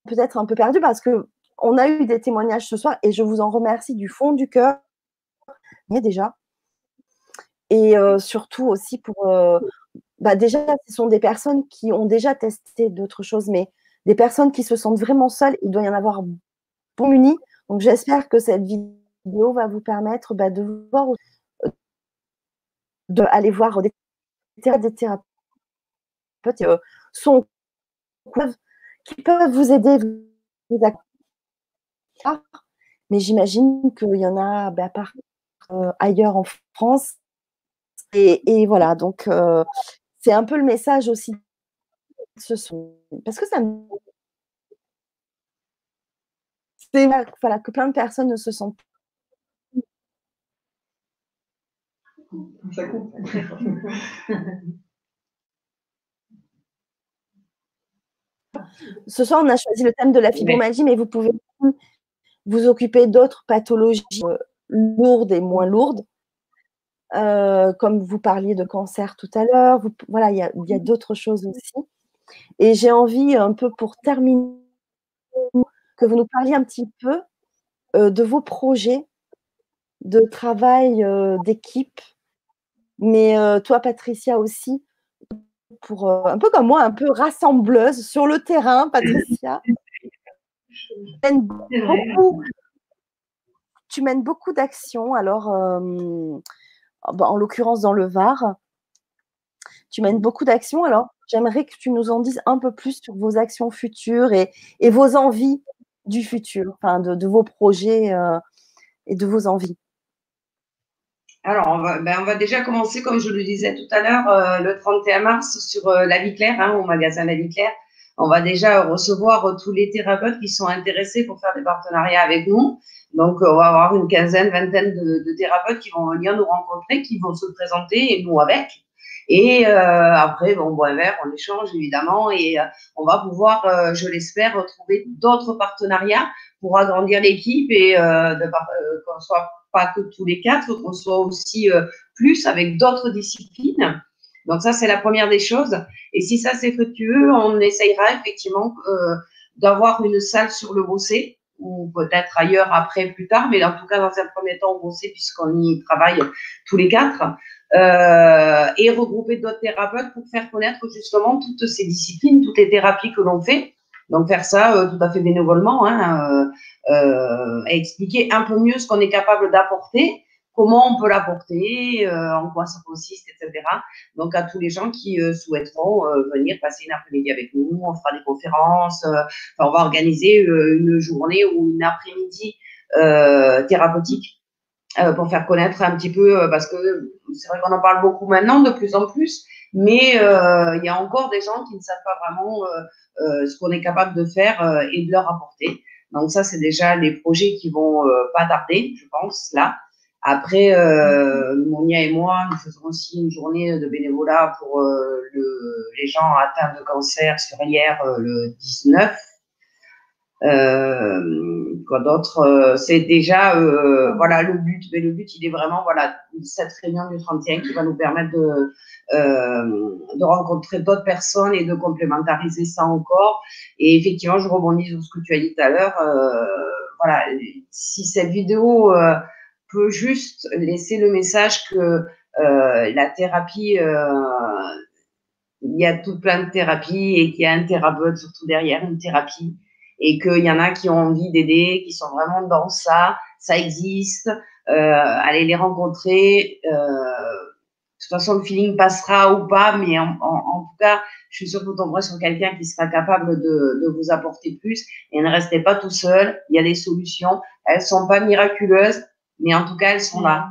peut-être un peu perdus parce que on a eu des témoignages ce soir et je vous en remercie du fond du cœur. Mais déjà. Et euh, surtout aussi pour. Euh, bah déjà, ce sont des personnes qui ont déjà testé d'autres choses, mais des personnes qui se sentent vraiment seules, il doit y en avoir bon munis. Donc j'espère que cette vidéo va vous permettre bah, de voir, euh, de aller voir des, des euh, sont, qui peuvent vous aider. Mais j'imagine qu'il y en a bah, par, euh, ailleurs en France. Et, voilà, donc c'est un peu le message aussi ce sont parce que ça c'est voilà que plein de personnes ne se sentent Ce soir, on a choisi le thème de la fibromyalgie, mais vous pouvez vous occuper d'autres pathologies euh, lourdes et moins lourdes, euh, comme vous parliez de cancer tout à l'heure. Voilà, il y a, d'autres choses aussi. Et j'ai envie, un peu pour terminer, que vous nous parliez un petit peu euh, de vos projets de travail d'équipe. Mais toi, Patricia, aussi, pour un peu comme moi, un peu rassembleuse sur le terrain, Patricia. tu mènes beaucoup d'actions. Alors, bah, en l'occurrence dans le Var, tu mènes beaucoup d'actions. Alors, j'aimerais que tu nous en dises un peu plus sur vos actions futures et, vos envies du futur, enfin de, vos projets euh, et de vos envies. Alors, on va, ben, on va, déjà commencer, comme je le disais tout à l'heure, euh, le 31 mars sur euh, La Vie Claire, hein, au magasin La Vie Claire. On va déjà recevoir tous les thérapeutes qui sont intéressés pour faire des partenariats avec nous. Donc, on va avoir une quinzaine, vingtaine de, thérapeutes qui vont venir nous rencontrer, qui vont se présenter et nous avec. Et euh, après, bon, bon vert, on échange évidemment et euh, on va pouvoir, euh, je l'espère, retrouver d'autres partenariats pour agrandir l'équipe et euh, qu'on soit pas que tous les quatre, qu'on soit aussi plus avec d'autres disciplines. Donc ça, c'est la première des choses. Et si ça c'est fructueux, on essayera effectivement d'avoir une salle sur le Rossé ou peut-être ailleurs après, plus tard, mais en tout cas, dans un premier temps, on sait puisqu'on y travaille tous les quatre, euh, et regrouper d'autres thérapeutes pour faire connaître justement toutes ces disciplines, toutes les thérapies que l'on fait. Donc faire ça euh, tout à fait bénévolement, hein, euh, euh expliquer un peu mieux ce qu'on est capable d'apporter comment on peut l'apporter, euh, en quoi ça consiste, etc. Donc à tous les gens qui euh, souhaiteront euh, venir passer une après-midi avec nous, on fera des conférences, on va organiser une journée ou une après-midi thérapeutique pour faire connaître un petit peu, parce que c'est vrai qu'on en parle beaucoup maintenant, de plus en plus, mais il y a encore des gens qui ne savent pas vraiment ce qu'on est capable de faire et de leur apporter. Donc ça, c'est déjà les projets qui vont pas tarder, je pense, là. Après, euh, Monia et moi, nous faisons aussi une journée de bénévolat pour euh, le, les gens atteints de cancer sur hier, euh, le 19. Euh, quoi d'autre euh, C'est déjà, euh, voilà, le but. Mais le but, il est vraiment, voilà, cette réunion du 31 qui va nous permettre de, de rencontrer d'autres personnes et de complémentariser ça encore. Et effectivement, je rebondis sur ce que tu as dit tout à l'heure. voilà, si cette vidéo peut juste laisser le message que euh, la thérapie, euh, il y a tout plein de thérapies et qu'il y a un thérapeute surtout derrière une thérapie et qu'il y en a qui ont envie d'aider, qui sont vraiment dans ça, ça existe, euh, allez les rencontrer. Euh, de toute façon, le feeling passera ou pas, mais en, en, en tout cas, je suis sûre que vous tomberez sur quelqu'un qui sera capable de, de, vous apporter plus. Et ne restez pas tout seul. Il y a des solutions. Elles sont pas miraculeuses, mais en tout cas, elles sont là.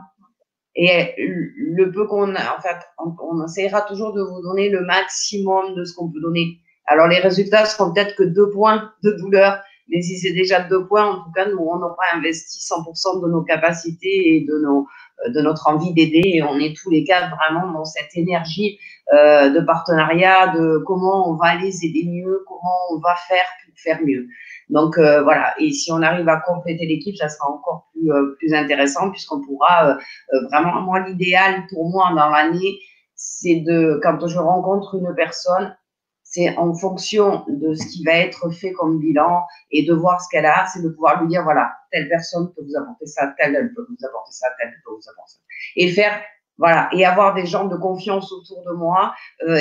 Et le peu qu'on a, en fait, on, essaiera toujours de vous donner le maximum de ce qu'on peut donner. Alors, les résultats seront peut-être que deux points de douleur, mais si c'est déjà deux points, en tout cas, nous, on aura investi 100% de nos capacités et de nos, de notre envie d'aider. Et on est tous les quatre vraiment dans cette énergie euh, de partenariat, de comment on va les aider mieux, comment on va faire pour faire mieux. Donc euh, voilà, et si on arrive à compléter l'équipe, ça sera encore plus, euh, plus intéressant puisqu'on pourra euh, vraiment, moi l'idéal pour moi dans l'année, c'est de, quand je rencontre une personne, c'est en fonction de ce qui va être fait comme bilan et de voir ce qu'elle a, c'est de pouvoir lui dire, voilà, telle personne peut vous apporter ça, telle elle peut vous apporter ça, telle elle peut vous apporter ça. Et faire, voilà, et avoir des gens de confiance autour de moi. Euh,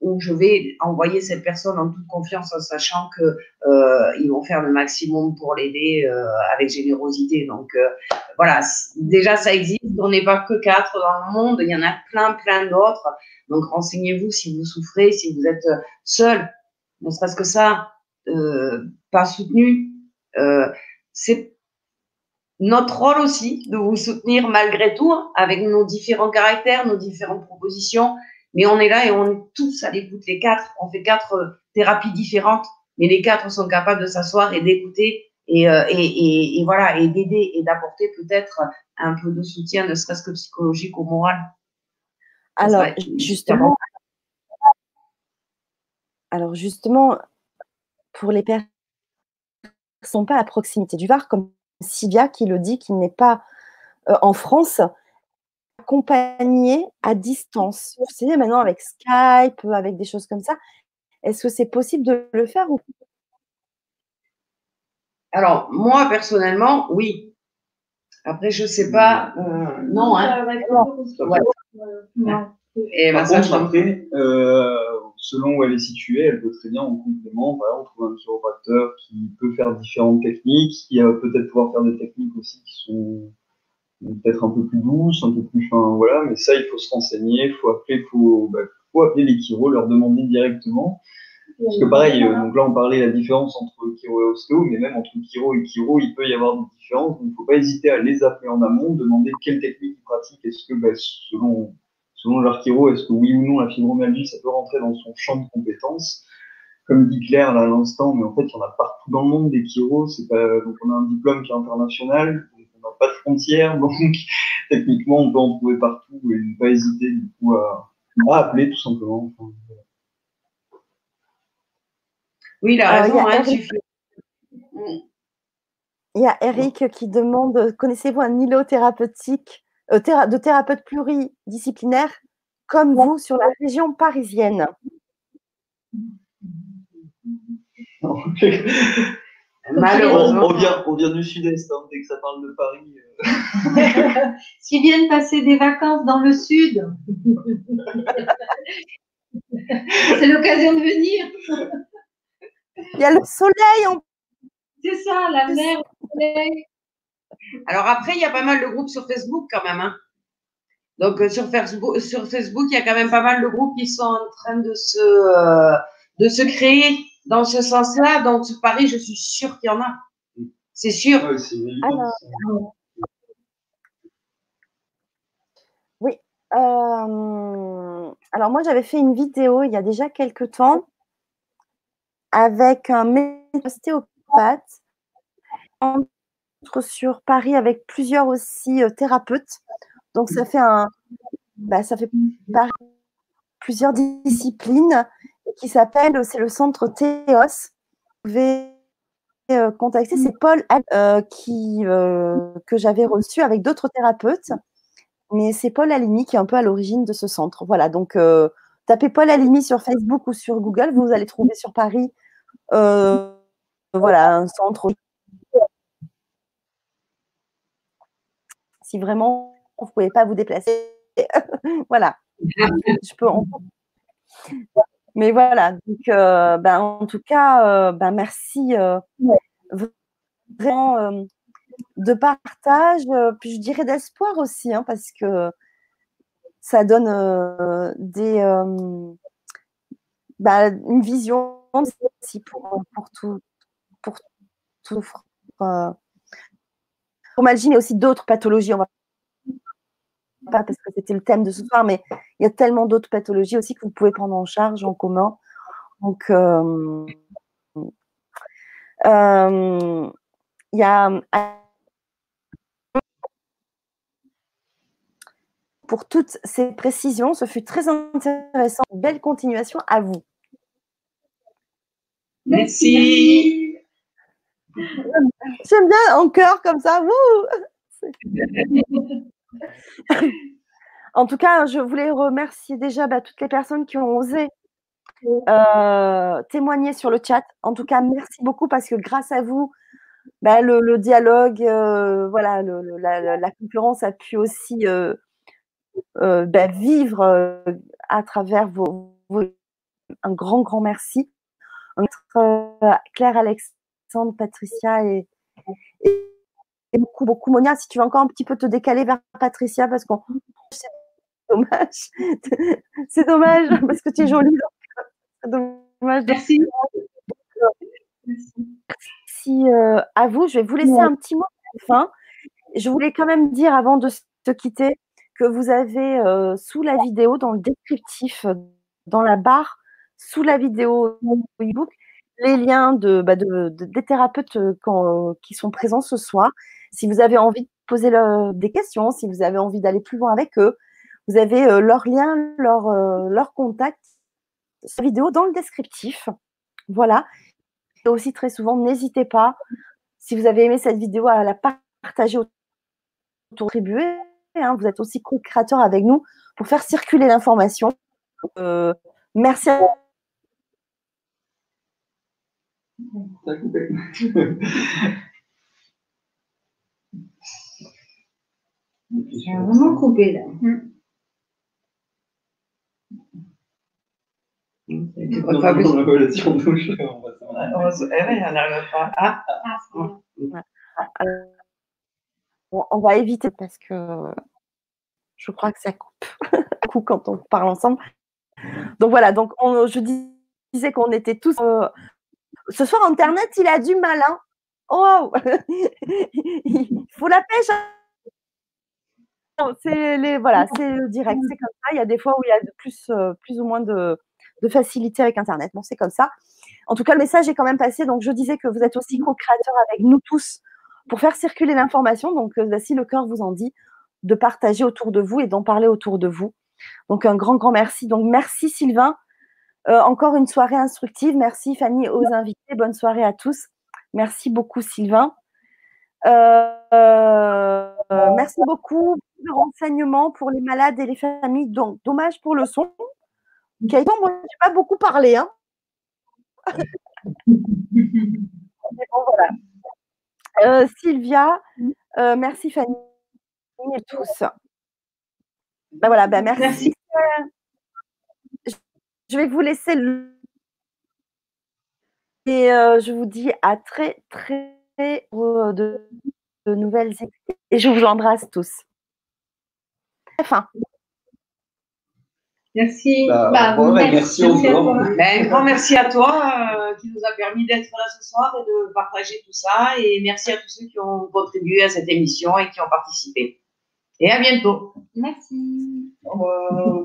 où je vais envoyer cette personne en toute confiance en sachant que euh, ils vont faire le maximum pour l'aider euh, avec générosité. Donc euh, voilà, déjà ça existe. On n'est pas que quatre dans le monde, il y en a plein, plein d'autres. Donc renseignez-vous si vous souffrez, si vous êtes seul, ne serait-ce que ça, euh, pas soutenu. Euh, c'est notre rôle aussi de vous soutenir malgré tout avec nos différents caractères, nos différentes propositions mais on est là et on est tous à l'écoute, les quatre. On fait quatre euh, thérapies différentes, mais les quatre sont capables de s'asseoir et d'écouter et, euh, et, et, voilà, et d'aider et d'apporter peut-être un peu de soutien, ne serait-ce que psychologique ou moral. Alors, justement, alors justement, pour les personnes qui ne sont pas à proximité du Var, comme Sylvia qui le dit, qui n'est pas euh, en France, accompagner à distance Vous savez, maintenant avec Skype, avec des choses comme ça, est-ce que c'est possible de le faire ou Alors, moi, personnellement, oui. Après, je ne sais pas. Euh, non, hein. Et Par contre, après, euh, selon où elle est située, elle peut très bien en complément. Voilà, on trouve un chiropracteur qui peut faire différentes techniques, qui va peut-être pouvoir faire des techniques aussi qui sont peut-être un peu plus douce, un peu plus fin, voilà, mais ça, il faut se renseigner, il faut appeler, faut, bah, faut appeler les chiro, leur demander directement. Parce que pareil, euh, donc là, on parlait de la différence entre chiro et ostéo, mais même entre chiro et chiro, il peut y avoir des différences, donc il ne faut pas hésiter à les appeler en amont, demander quelle technique ils pratiquent, est-ce que, bah, selon, selon leur chiro, est-ce que oui ou non, la fibromyalgie, ça peut rentrer dans son champ de compétences? Comme dit Claire là à l'instant, mais en fait, il y en a partout dans le monde des chiro. C'est pas, donc on a un diplôme qui est international pas de frontières, donc techniquement, on peut en trouver partout et ne pas hésiter du coup à, appeler tout simplement. Oui, la raison, il, y a Eric, il y a Eric qui demande connaissez-vous un îlot thérapeutique, euh, de thérapeute pluridisciplinaire comme vous sur la région parisienne? Malheureusement. On, vient, on vient du sud-est, hein, dès que ça parle de Paris. Euh. S'ils viennent passer des vacances dans le sud, c'est l'occasion de venir. Il y a le soleil en C'est ça, la mer, le soleil. Alors après, il y a pas mal de groupes sur Facebook quand même. Hein. Donc euh, sur Facebook, sur Facebook, il y a quand même pas mal de groupes qui sont en train de se, euh, de se créer dans ce sens-là. Donc sur Paris, je suis sûre qu'il y en a. C'est sûr. Ouais. Alors, oui. euh, alors moi, j'avais fait une vidéo il y a déjà quelques temps avec un ostéopathe entre sur Paris avec plusieurs aussi euh, thérapeutes. Donc ça fait un, bah, ça fait plusieurs disciplines qui s'appelle, c'est le centre Théos. Vous pouvez euh, contacter, c'est Paul euh, qui, euh, que j'avais reçu avec d'autres thérapeutes. Mais c'est Paul Alimi qui est un peu à l'origine de ce centre. Voilà, donc tapez Paul Alimi sur Facebook ou sur Google, vous allez trouver sur Paris euh, voilà, un centre. Si vraiment vous ne pouvez pas vous déplacer, voilà. Je peux en- Mais voilà, donc euh, ben, en tout cas, euh, ben, merci vraiment de partage, puis je dirais d'espoir aussi, hein, parce que ça donne des, bah, une vision aussi pour, pour tout, pour tout, euh, pour Malgie, mais aussi d'autres pathologies. On va pas parce que c'était le thème de ce soir, mais il y a tellement d'autres pathologies aussi que vous pouvez prendre en charge en commun. Donc, euh, euh, il y a pour toutes ces précisions, ce fut très intéressant. Belle continuation à vous. Merci. J'aime bien en cœur comme ça. Wouh en tout cas, je voulais remercier déjà bah, toutes les personnes qui ont osé euh, témoigner sur le chat. En tout cas, merci beaucoup parce que grâce à vous, bah, le, le dialogue, euh, voilà, le- le- la, conférence a pu aussi euh, euh, bah, vivre euh, à travers vos, vos- Un grand, grand merci. Notre, euh, Claire, Alexandre, Patricia et, et, et beaucoup, beaucoup. Monia, si tu veux encore un petit peu te décaler vers Patricia parce qu'on. C'est dommage. C'est dommage parce que tu es jolie. donc, dommage Merci. Merci euh, à vous. Je vais vous laisser un petit mot à la fin. Je voulais quand même dire avant de se quitter que vous avez euh, sous la vidéo, dans le descriptif, dans la barre, sous la vidéo les liens de, bah, de- de- des thérapeutes euh, quand- qui sont présents ce soir. Si vous avez envie de poser des questions, si vous avez envie d'aller plus loin avec eux, vous avez euh, leurs liens, leur, euh, leur contact, sur la vidéo dans le descriptif. Voilà. Et aussi très souvent, n'hésitez pas, si vous avez aimé cette vidéo, à la partager autour, contribuer. hein. vous êtes aussi co-créateur avec nous pour faire circuler l'information. Euh, merci à Ça a coupé. J'ai vraiment coupé là. Pas relation douche, on va s'en aller. Eh on n'arrive pas. Ah, Ah, on va éviter parce que je crois que ça coupe coup quand on parle ensemble. Donc voilà, donc on- je dis- disais qu'on était tous. euh, ce soir, Internet, il a du mal. Hein. Oh Il faut la pêche. hein. C'est les voilà, c'est le direct, c'est comme ça. Il y a des fois où il y a de plus, euh, plus ou moins de, de facilité avec Internet. Bon, c'est comme ça. En tout cas, le message est quand même passé. Donc, je disais que vous êtes aussi co-créateurs avec nous tous pour faire circuler l'information. Donc, euh, si le cœur vous en dit, de partager autour de vous et d'en parler autour de vous. Donc, un grand, grand merci. Donc, merci Sylvain. Euh, encore une soirée instructive. Merci Fanny aux invités. Bonne soirée à tous. Merci beaucoup Sylvain. Euh, euh, merci beaucoup pour le renseignement pour les malades et les familles. Donc, dommage pour le son. Gaëtan, moi, je n'ai pas beaucoup parlé. Hein. bon, voilà. Euh, Sylvia, euh, merci Fanny et tous. Ben voilà, ben merci. Merci. Je vais vous laisser le... et euh, je vous dis à très très euh, de, de nouvelles idées. et je vous embrasse tous. Enfin. Merci. Bah, Bah, bon, bah, merci, merci merci toi. Ben, un grand merci à toi euh, qui nous a permis d'être là ce soir et de partager tout ça. Et merci à tous ceux qui ont contribué à cette émission et qui ont participé. Et à bientôt. Merci. Au revoir.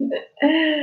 ええ。